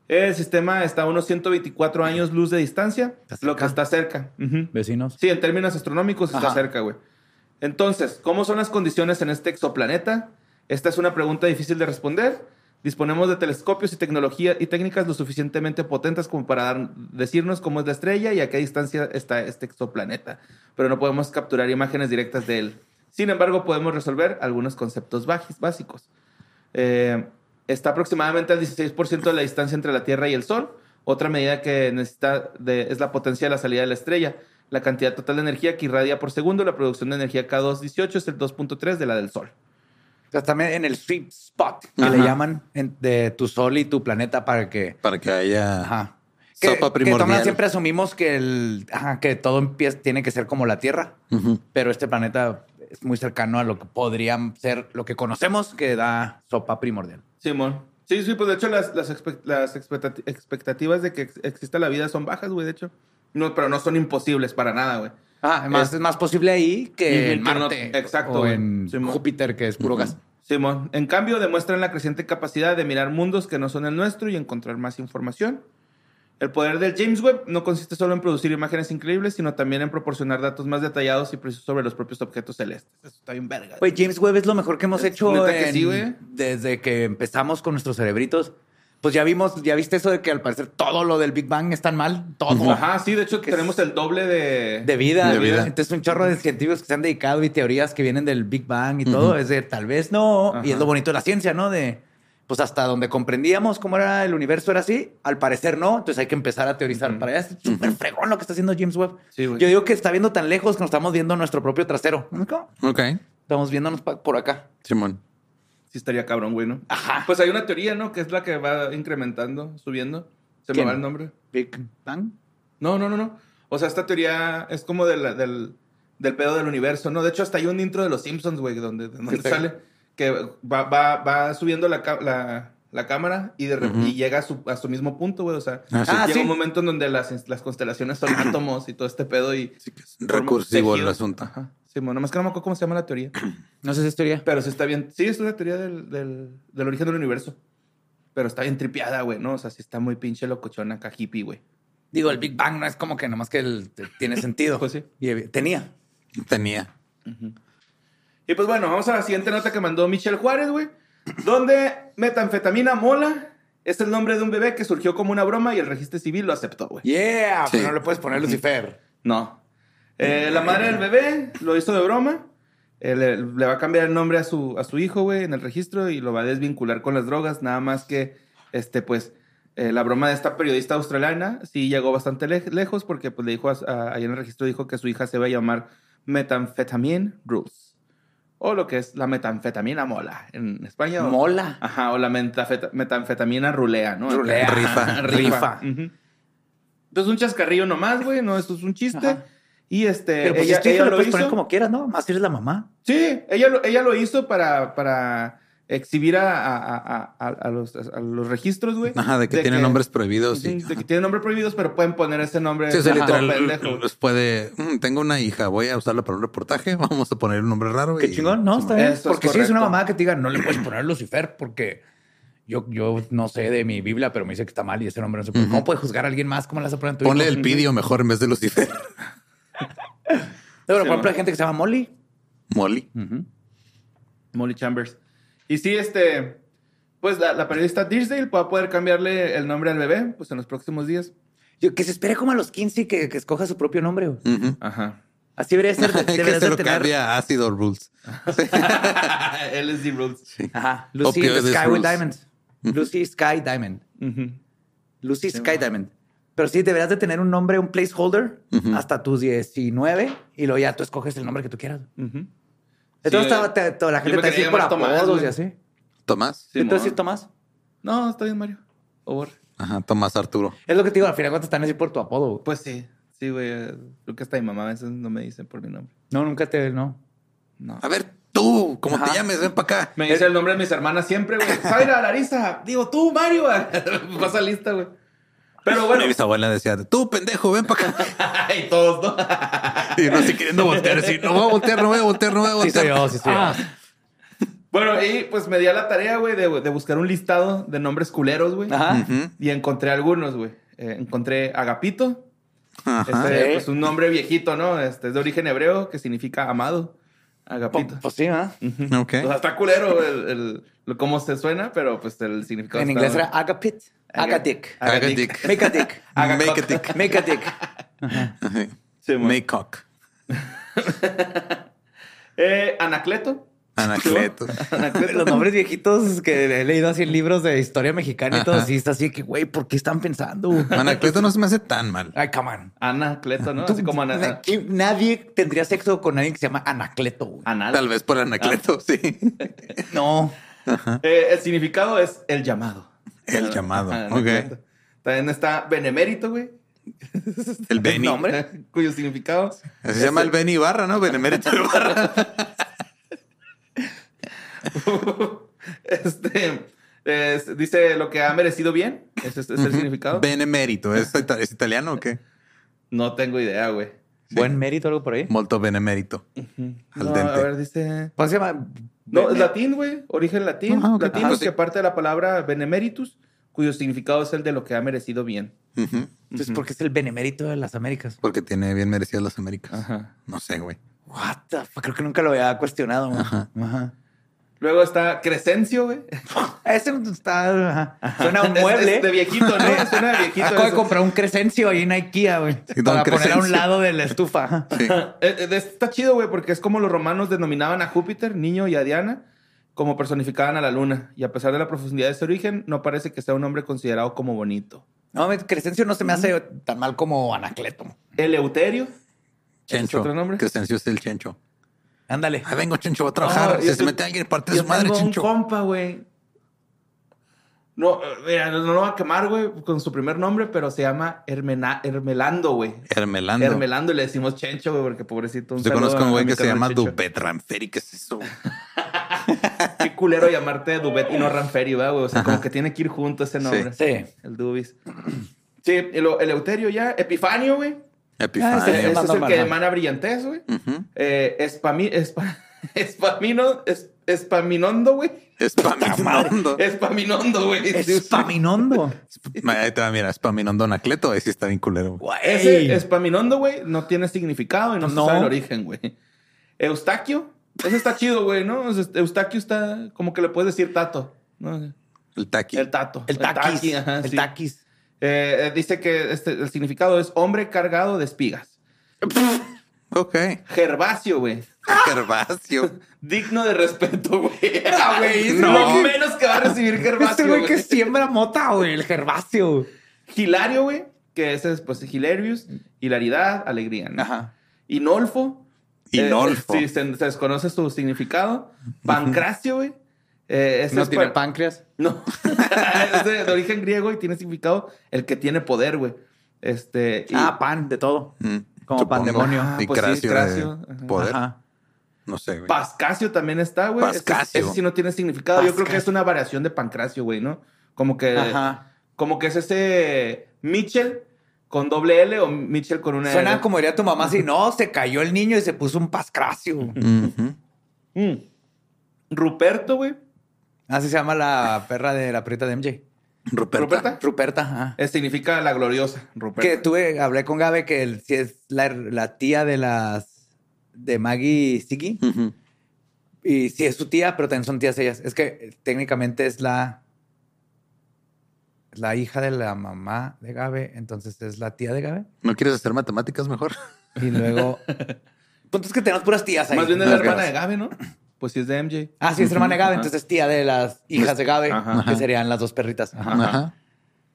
El sistema está a unos 124 años luz de distancia, lo que está cerca. Vecinos. Sí, en términos astronómicos está Ajá. cerca, güey. Entonces, ¿cómo son las condiciones en este exoplaneta? Esta es una pregunta difícil de responder. Disponemos de telescopios y tecnología y técnicas lo suficientemente potentes como para dar- decirnos cómo es la estrella y a qué distancia está este exoplaneta, pero no podemos capturar imágenes directas de él. Sin embargo, podemos resolver algunos conceptos básicos. Eh, está aproximadamente al 16% de la distancia entre la Tierra y el Sol. Otra medida que necesita de- es la potencia de la salida de la estrella. La cantidad total de energía que irradia por segundo, la producción de energía K218 es el 2.3 de la del Sol. O sea, también en el sweet spot que Ajá. le llaman en- de tu sol y tu planeta para que. Para que haya Ajá. Que, sopa que primordial. toma- siempre asumimos que el ajá, que todo empieza, tiene que ser como la Tierra, Ujú. pero este planeta es muy cercano a lo que podría ser lo que conocemos que da sopa primordial. Simón. Sí, sí, pues de hecho las, las, expect- las expectati- expectativas de que ex- exista la vida son bajas, güey, de hecho. No, pero no son imposibles para nada, güey. Ah, además Es- es, más posible ahí que en no- Marte. exacto, O en Simón. Júpiter, que es puro gas. Simón. En cambio, demuestran la creciente capacidad de mirar mundos que no son el nuestro y encontrar más información. El poder del James Webb no consiste solo en producir imágenes increíbles, sino también en proporcionar datos más detallados y precisos sobre los propios objetos celestes. Eso está bien verga. Güey, James Webb es lo mejor que hemos Es hecho que sí, desde que empezamos con nuestros cerebritos. Pues ya vimos, ya viste eso de que al parecer todo lo del Big Bang es tan mal, todo. Ajá, sí, de hecho tenemos el doble de... De vida, De vida. Entonces, un chorro de científicos que se han dedicado y teorías que vienen del Big Bang y todo. Es de tal vez no. Y es lo bonito de la ciencia, ¿no? De pues hasta donde comprendíamos cómo era el universo era así, al parecer no. Entonces hay que empezar a teorizar para allá. Es súper fregón lo que está haciendo James Webb. Sí, güey. Yo digo que está viendo tan lejos que nos estamos viendo nuestro propio trasero. ¿No? Ok. Estamos viéndonos por acá. Simón. Sí estaría cabrón, güey, ¿no? Ajá. Pues hay una teoría, ¿no? Que es la que va incrementando, subiendo. Se ¿Quién? me va el nombre. Big Bang. No, no, no, no. O sea, esta teoría es como de la- del, del pedo del universo, ¿no? De hecho, hasta hay un intro de los Simpsons, güey, donde, donde Sí. sale que va, va, va subiendo la, la, la cámara y, de re- y llega a su, a su mismo punto, güey. O sea, Ah, sí. Ah, llega sí. un momento en donde las, las constelaciones son átomos y todo este pedo y... Recursivo el asunto. Ajá. Sí, bueno, nomás que no me acuerdo cómo se llama la teoría. No sé si es teoría. Pero sí está bien. Sí, es una teoría del, del, del origen del universo. Pero está bien tripeada, güey, ¿no? O sea, sí está muy pinche locochona acá hippie, güey. Digo, el Big Bang no es como que nomás que el- tiene sentido. Pues sí. Y tenía. Tenía. Y pues bueno, vamos a la siguiente nota que mandó Michelle Juárez, güey. Donde metanfetamina mola es el nombre de un bebé que surgió como una broma y el registro civil lo aceptó, güey. Yeah, Sí. pero no le puedes poner Lucifer. No. Eh, la madre del bebé lo hizo de broma. Eh, le, le va a cambiar el nombre a su, a su hijo, güey, en el registro y lo va a desvincular con las drogas. Nada más que, este, pues, eh, la broma de esta periodista australiana sí llegó bastante le- lejos porque, pues, le dijo, a- a- ahí en el registro dijo que su hija se va a llamar Methamphetamine Rules. O lo que es la metanfetamina mola en España. o- Mola. Ajá, o la metanfetamina rulea, ¿no? Rulea. Rifa. Rifa. Entonces, un chascarrillo nomás, güey, no, esto es un chiste. Ajá. Y este, Pero pues ella, ella, lo lo puedes hizo. poner como quieras, ¿no? Más si eres la mamá. Sí, ella lo, ella lo hizo para, para exhibir a, a- a- a- a los, a los registros, güey. Ajá, de que tiene nombres prohibidos. Sí, y- de que tiene nombres prohibidos, pero pueden poner ese nombre. Sí, o sea, literal, pendejo. los puede. "Mm, tengo una hija, voy a usarla para un reportaje. Vamos a poner un nombre raro. Qué y- chingón, ¿no? Está bien. Es Porque si es una mamá que te diga, no le puedes poner Lucifer porque yo, yo no sé de mi Biblia, pero me dice que está mal y ese nombre no se puede. ¿Cómo puedes juzgar a alguien más? ¿Cómo le vas a poner tu Ponle hijo? el pidio mejor en vez de Lucifer. Pero, por ejemplo, hay gente que se llama Molly. Molly. Molly Chambers. Y sí, este. pues la, la periodista Disdale va a poder cambiarle el nombre al bebé pues en los próximos días. Yo, que se espere como a los 15 y que, que escoja su propio nombre. güey. Ujú. Ajá. Así debería ser. que deberías se de lo tener- cambia a Ácido Rules. LSD Rules. Ajá. Lucy Sky with rules. Diamonds. Lucy Sky Diamond. Ujú. Lucy Sky Diamond. Pero sí, deberías de tener un nombre, un placeholder hasta tus 19 y luego ya tú escoges el nombre que tú quieras. Entonces Sí, toda, te- toda la gente te decir por Tomás, apodos güey. y así. Tomás. Sí, Entonces sí. Tomás. No, está bien, Mario. Over. Ajá, Tomás Arturo. Es lo que te digo, al final cuando están así por tu apodo. güey. Pues sí. Sí, güey. Creo que hasta mi mamá a veces no me dice por mi nombre. No, nunca te, no. No. A ver, tú, ¿cómo Ajá. te llames? Ven para acá. Me dice el nombre de mis hermanas siempre, güey. Zaira, Larisa. Digo, tú, Mario. Pasa lista, güey. Pero bueno. Y mis abuelas decían, tú, pendejo, ven para acá. y todos, ¿no? y no así queriendo voltear, así, no voy a voltear, no voy a voltear, no voy a Sí voltear. soy yo, sí soy yo. Ah. Bueno, y pues me di a la tarea, güey, de, de buscar un listado de nombres culeros, güey. Ajá. Y encontré algunos, güey. Eh, encontré Agapito. Ajá. Este, Sí. pues un nombre viejito, ¿no? Este es de origen hebreo que significa amado. Agapito. Pues, pues sí, ¿ah? Ok. O sea, está culero el, el- cómo se suena, pero pues el significado En está- inglés era agapit. Agadick. Haga dick. Make a dick. Make a dick. Make a dick. Sí, mo. Make cock. Eh, Anacleto. Anacleto. Anacleto. Los nombres viejitos que he leído así en libros de historia mexicana y todo así, está así que, güey, ¿por qué están pensando? Anacleto no se me hace tan mal. Ay, come on. Anacleto, ¿no? Tú- Así como Ana- na- ¿quién- Nadie tendría sexo con alguien que se llama Anacleto. güey. Anal. Tal vez por Anacleto, sí. No. Eh, el significado es el llamado. El llamado. Ajá. También está benemérito, güey. El Beni. Nombre, cuyo significado Se llama el Beni Barra, ¿no? Benemérito de Barra. este, es- dice lo que ha merecido bien. Ese es, es el significado. Benemérito. ¿Es, ita- es italiano o qué? No tengo idea, güey. Buen mérito, algo por ahí. Molto benemérito. Al No, dente. a ver, dice. ¿Cómo se llama? No, es latín, güey. Origen latín. Ah, ok. Latín, Ah, que parte de la palabra benemeritus, cuyo significado es el de lo que ha merecido bien. Entonces, ¿por qué es el benemérito de las Américas? Porque tiene bien merecidas las Américas. Ajá. No sé, güey. What the fuck? Creo que nunca lo había cuestionado. güey. Ajá. Ajá. Luego está Crescencio, güey. Ese está... ajá. Suena a un Es- mueble. es de viejito, ¿no? Suena de viejito. Acabo de comprar un Crescencio ahí en Ikea, güey. Sí, para poner a un Crescencio. lado de la estufa. Sí. Eh, eh, Está chido, güey, porque es como los romanos denominaban a Júpiter, niño, y a Diana, como personificaban a la luna. Y a pesar de la profundidad de ese origen, no parece que sea un hombre considerado como bonito. No, Crescencio no se me hace tan mal como Anacleto. Eleuterio. ¿Ese Chencho. ¿Es otro nombre? Crescencio es el Chencho. Ándale. Ahí vengo, Chencho, voy a trabajar. Si yo se te- mete alguien, parte de su madre, tengo un Chencho. compa, güey. No, eh, mira, no lo va a quemar, güey, con su primer nombre, pero se llama Hermena- Hermelando, güey. Hermelando. Hermelando y le decimos Chencho, güey, porque pobrecito. un Yo saludo conozco a un güey que se llama Chencho. Dubet Ranferi. ¿Qué es eso? Qué culero llamarte Dubet y no Ranferi, ¿verdad, güey? O sea, como que tiene que ir junto ese nombre. Sí. El Dubis. Sí, el, Eleuterio ya. Epifanio, güey. Epifanio. Ah, ese Ese más es el normal, que emana brillantez, güey. Eh, espami, espa- espamino, es- espaminondo, güey. Espaminondo. Espaminondo, güey. Espaminondo. Ahí te va, mira, Espaminondo Anacleto. Ahí sí está bien culero. güey. Ese espaminondo, güey, no tiene significado y no, No. se sabe el origen, güey. Eustaquio, ese está chido, güey, ¿no? Eustaquio está como que le puedes decir tato, ¿no? El taqui. El tato. El taquis. taqui, ajá, el sí. taquis. Eh, dice que este, el significado es hombre cargado de espigas. Ok. Gervasio, güey. Gervasio. Digno de respeto, güey. Ah, güey, ese Lo menos que va a recibir Este Gervasio, güey que siembra mota, güey. El gervasio. Hilario, güey. Que ese es, pues, hilarious. Hilaridad, alegría, ¿no? Ajá. Inolfo. Inolfo. Eh, sí, se, se desconoce su significado. Pancracio, güey. Eh, ese No es tiene páncreas. No. es de, de origen griego y tiene significado el que tiene poder, güey. Este. y- Ah, pan, de todo. Mm, Como pandemonio. Ah, Y pues sí, Cracio de poder. Ajá. No sé, güey. Pascasio también está, güey. Ese- Pascasio. Ese, sí no tiene significado. Yo creo que es una variación de Pancracio, güey, ¿no? Como que. Ajá. Como que es ese Mitchell con doble L o Mitchell con una Suena L. como diría tu mamá así, no, se cayó el niño y se puso un pascracio. Mm. Ruperto, güey. Así se llama la perra de la perrita de MJ. Ruperta. ¿Ruperta? Ruperta, ajá. Eh, significa la gloriosa, Ruperto. Que tuve, hablé con Gabe que él sí es la, la tía de las de Maggie Siggy. Ujú. Y sí es su tía, pero también son tías ellas. Es que eh, técnicamente es la la hija de la mamá de Gabe, entonces es la tía de Gabe. ¿No quieres hacer matemáticas mejor? Y luego. Punto es que tenemos puras tías ahí. Más bien es la hermana de Gabe, ¿no? Pues sí es de MJ. Ah, sí, es hermana de Gabe, entonces es tía de las hijas de Gabe, Ajá. que serían las dos perritas. Ajá. Ajá.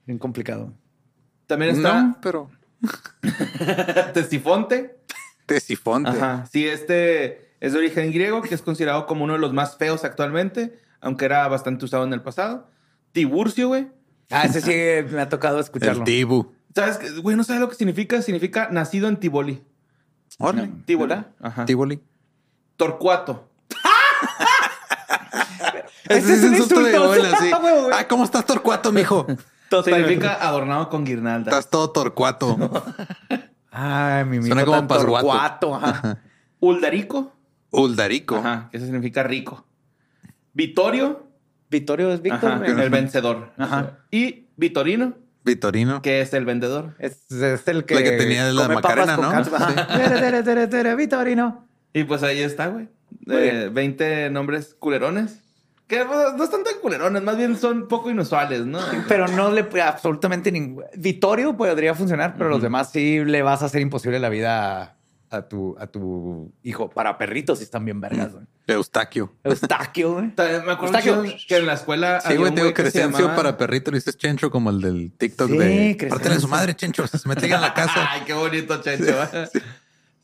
Bien complicado. También está No, pero Testifonte. Tesifonte. Ajá. Sí, este es de origen griego, que es considerado como uno de los más feos actualmente, aunque era bastante usado en el pasado. Tiburcio, güey. Ah, ese sí me ha tocado escucharlo. El Tibu. ¿Sabes? qué? Güey, no sabes lo que significa. Significa nacido en Tiboli. Órale. Tiboli. Ajá. Tiboli. Torcuato. Ese es un insulto, de sí. güey. Ah, ¿cómo estás torcuato, mijo? Significa adornado con guirnalda. Estás todo torcuato. Ay, mi Suena mijo como pasguato. torcuato, ajá. Uldarico. Uldarico. Ajá. Que eso significa rico. Vitorio. Vittorio es Víctor. El vencedor. Ajá. Y Vitorino, Vitorino. que es el vendedor. Es, es el que, La que tenía la come Macarena, ¿no? con calma. Tere, tere, tere, tere, Vitorino. Y pues ahí está, güey. Eh, 20 nombres culerones. Que no están tan culerones, más bien son poco inusuales, ¿no? Pero no le absolutamente ningún. Vittorio podría funcionar, pero los demás sí le vas a hacer imposible la vida a, a tu, a tu hijo. Para perritos sí están bien vergas. güey. Eustaquio. Eustaquio, güey. Me acuerdo Eustaquio. que, que en la escuela. Sí, había güey, un te digo que se Crescencio llamaba- para perrito. Le dices Chencho como el del TikTok Sí, de... Crescencio. A su madre, Chencho. Se mete en la casa. Ay, qué bonito, Chencho. Sí,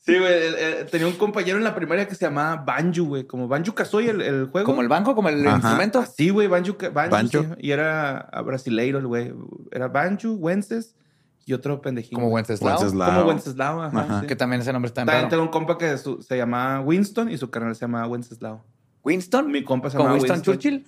güey. eh, eh, tenía un compañero en la primaria que se llamaba Banjo, güey. Como Banjo Kazooie, el, el juego. Como el banco, como el Ajá. instrumento. Sí, güey, Banjo. Banjo, Banjo. sí. Y era ah, brasileiro, el güey. Era Banjo, Wences y otro pendejín. Como. Wenceslao. Wenceslao. Como Wenceslao, ajá. Ajá. sí. Que también ese nombre está en También raro. tengo un compa que su- se llamaba Winston y su carnal se llamaba Wenceslao. Winston. Mi compa se Como llama Winston, Churchill.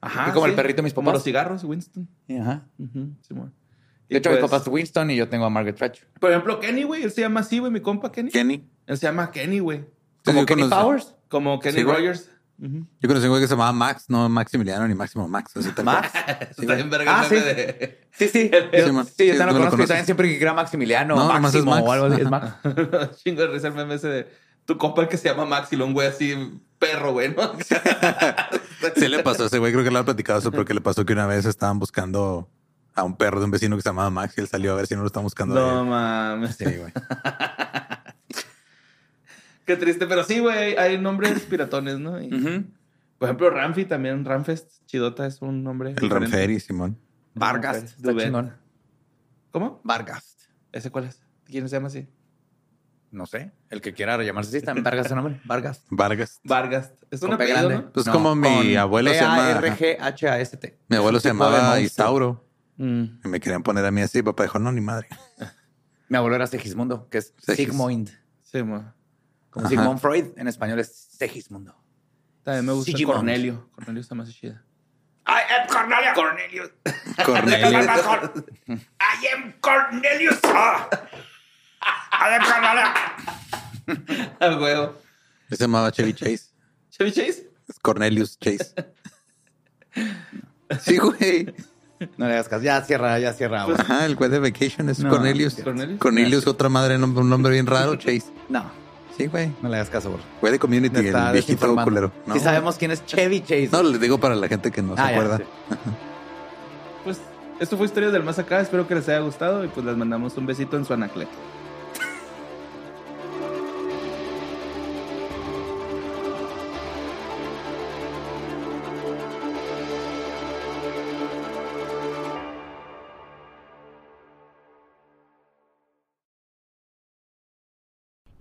Ajá. Y como el sí. perrito de mis Como papás. los cigarros, Winston. Ajá. Ujú, Simón. Y De hecho, mi pues, papá es Winston y yo tengo a Margaret Thatcher. Por ejemplo, Kenny, güey. Él se llama así, güey, mi compa Kenny. Kenny. Él se llama Kenny, güey. Como Kenny conocí- Powers. Como Kenny Sí. Rogers. Yo conocí un güey que se llamaba Max, no Maximiliano ni Máximo Max. Así tal cual. Max. Está bien verga Ah, el sí. de... Sí, sí. Sí, Yo, man. sí, Sí, yo también ¿tú lo lo conozco. y conoces? también siempre que era Maximiliano No, o nomás es Máximo Max. o algo así. Es. Max. Chingo de risa el meme ese de... Tu compa el que se llama Max y lo un güey así perro, güey, ¿no? Sí le pasó a ese güey, creo que le había platicado eso, pero que le pasó que una vez estaban buscando a un perro de un vecino que se llamaba Max y él salió a ver si no lo estaban buscando. a No mames. Sí, güey. Qué triste. Pero sí, güey, hay nombres piratones, ¿no? Y. Por ejemplo, Ramfi también. Ramfest Chidota es un nombre. El. Ramferi, Simón. Vargas. ¿Cómo? Vargas. ¿Ese cuál es? ¿Quién se llama así? No sé. El que quiera llamarse así, también Vargas ese nombre. Vargas. Vargas. Vargas. Es un apellido. ¿no? Pues como mi abuelo se llama- R-G-H-A-S-T. Mi abuelo se Un tipo de llamaba monstruo. Isauro Mm. y me querían poner a mí así. Papá dijo, no, ni madre. Mi abuelo era Segismundo, que es Segis. Sigmund. Sí, mo. Como Ajá. Sigmund Freud, en español es Segismundo. También me gusta Sigimund. Cornelio. Cornelio está más chida. I am Cornelius. Cornelius. Cornelio. I am Cornelius. I am Cornelius. Al huevo. Se llamaba Chevy Chase. ¿Chevy Chase? Es Cornelius Chase. Sí, güey. No le hagas caso. Ya cierra, ya cierra. güey. Ajá, el güey de Vacation es No, Cornelius. Cornelius. Cornelius, otra madre, un nombre bien raro, Chase. No, Sí, güey. no le hagas caso, güey. Güey de Community, el viejito culero. No, Sí sabemos quién es Chevy Chase. No, les digo para la gente que no se Ah, ya, acuerda. sí. Pues esto fue Historias del Más Acá. Espero que les haya gustado y pues les mandamos un besito en su anacleto.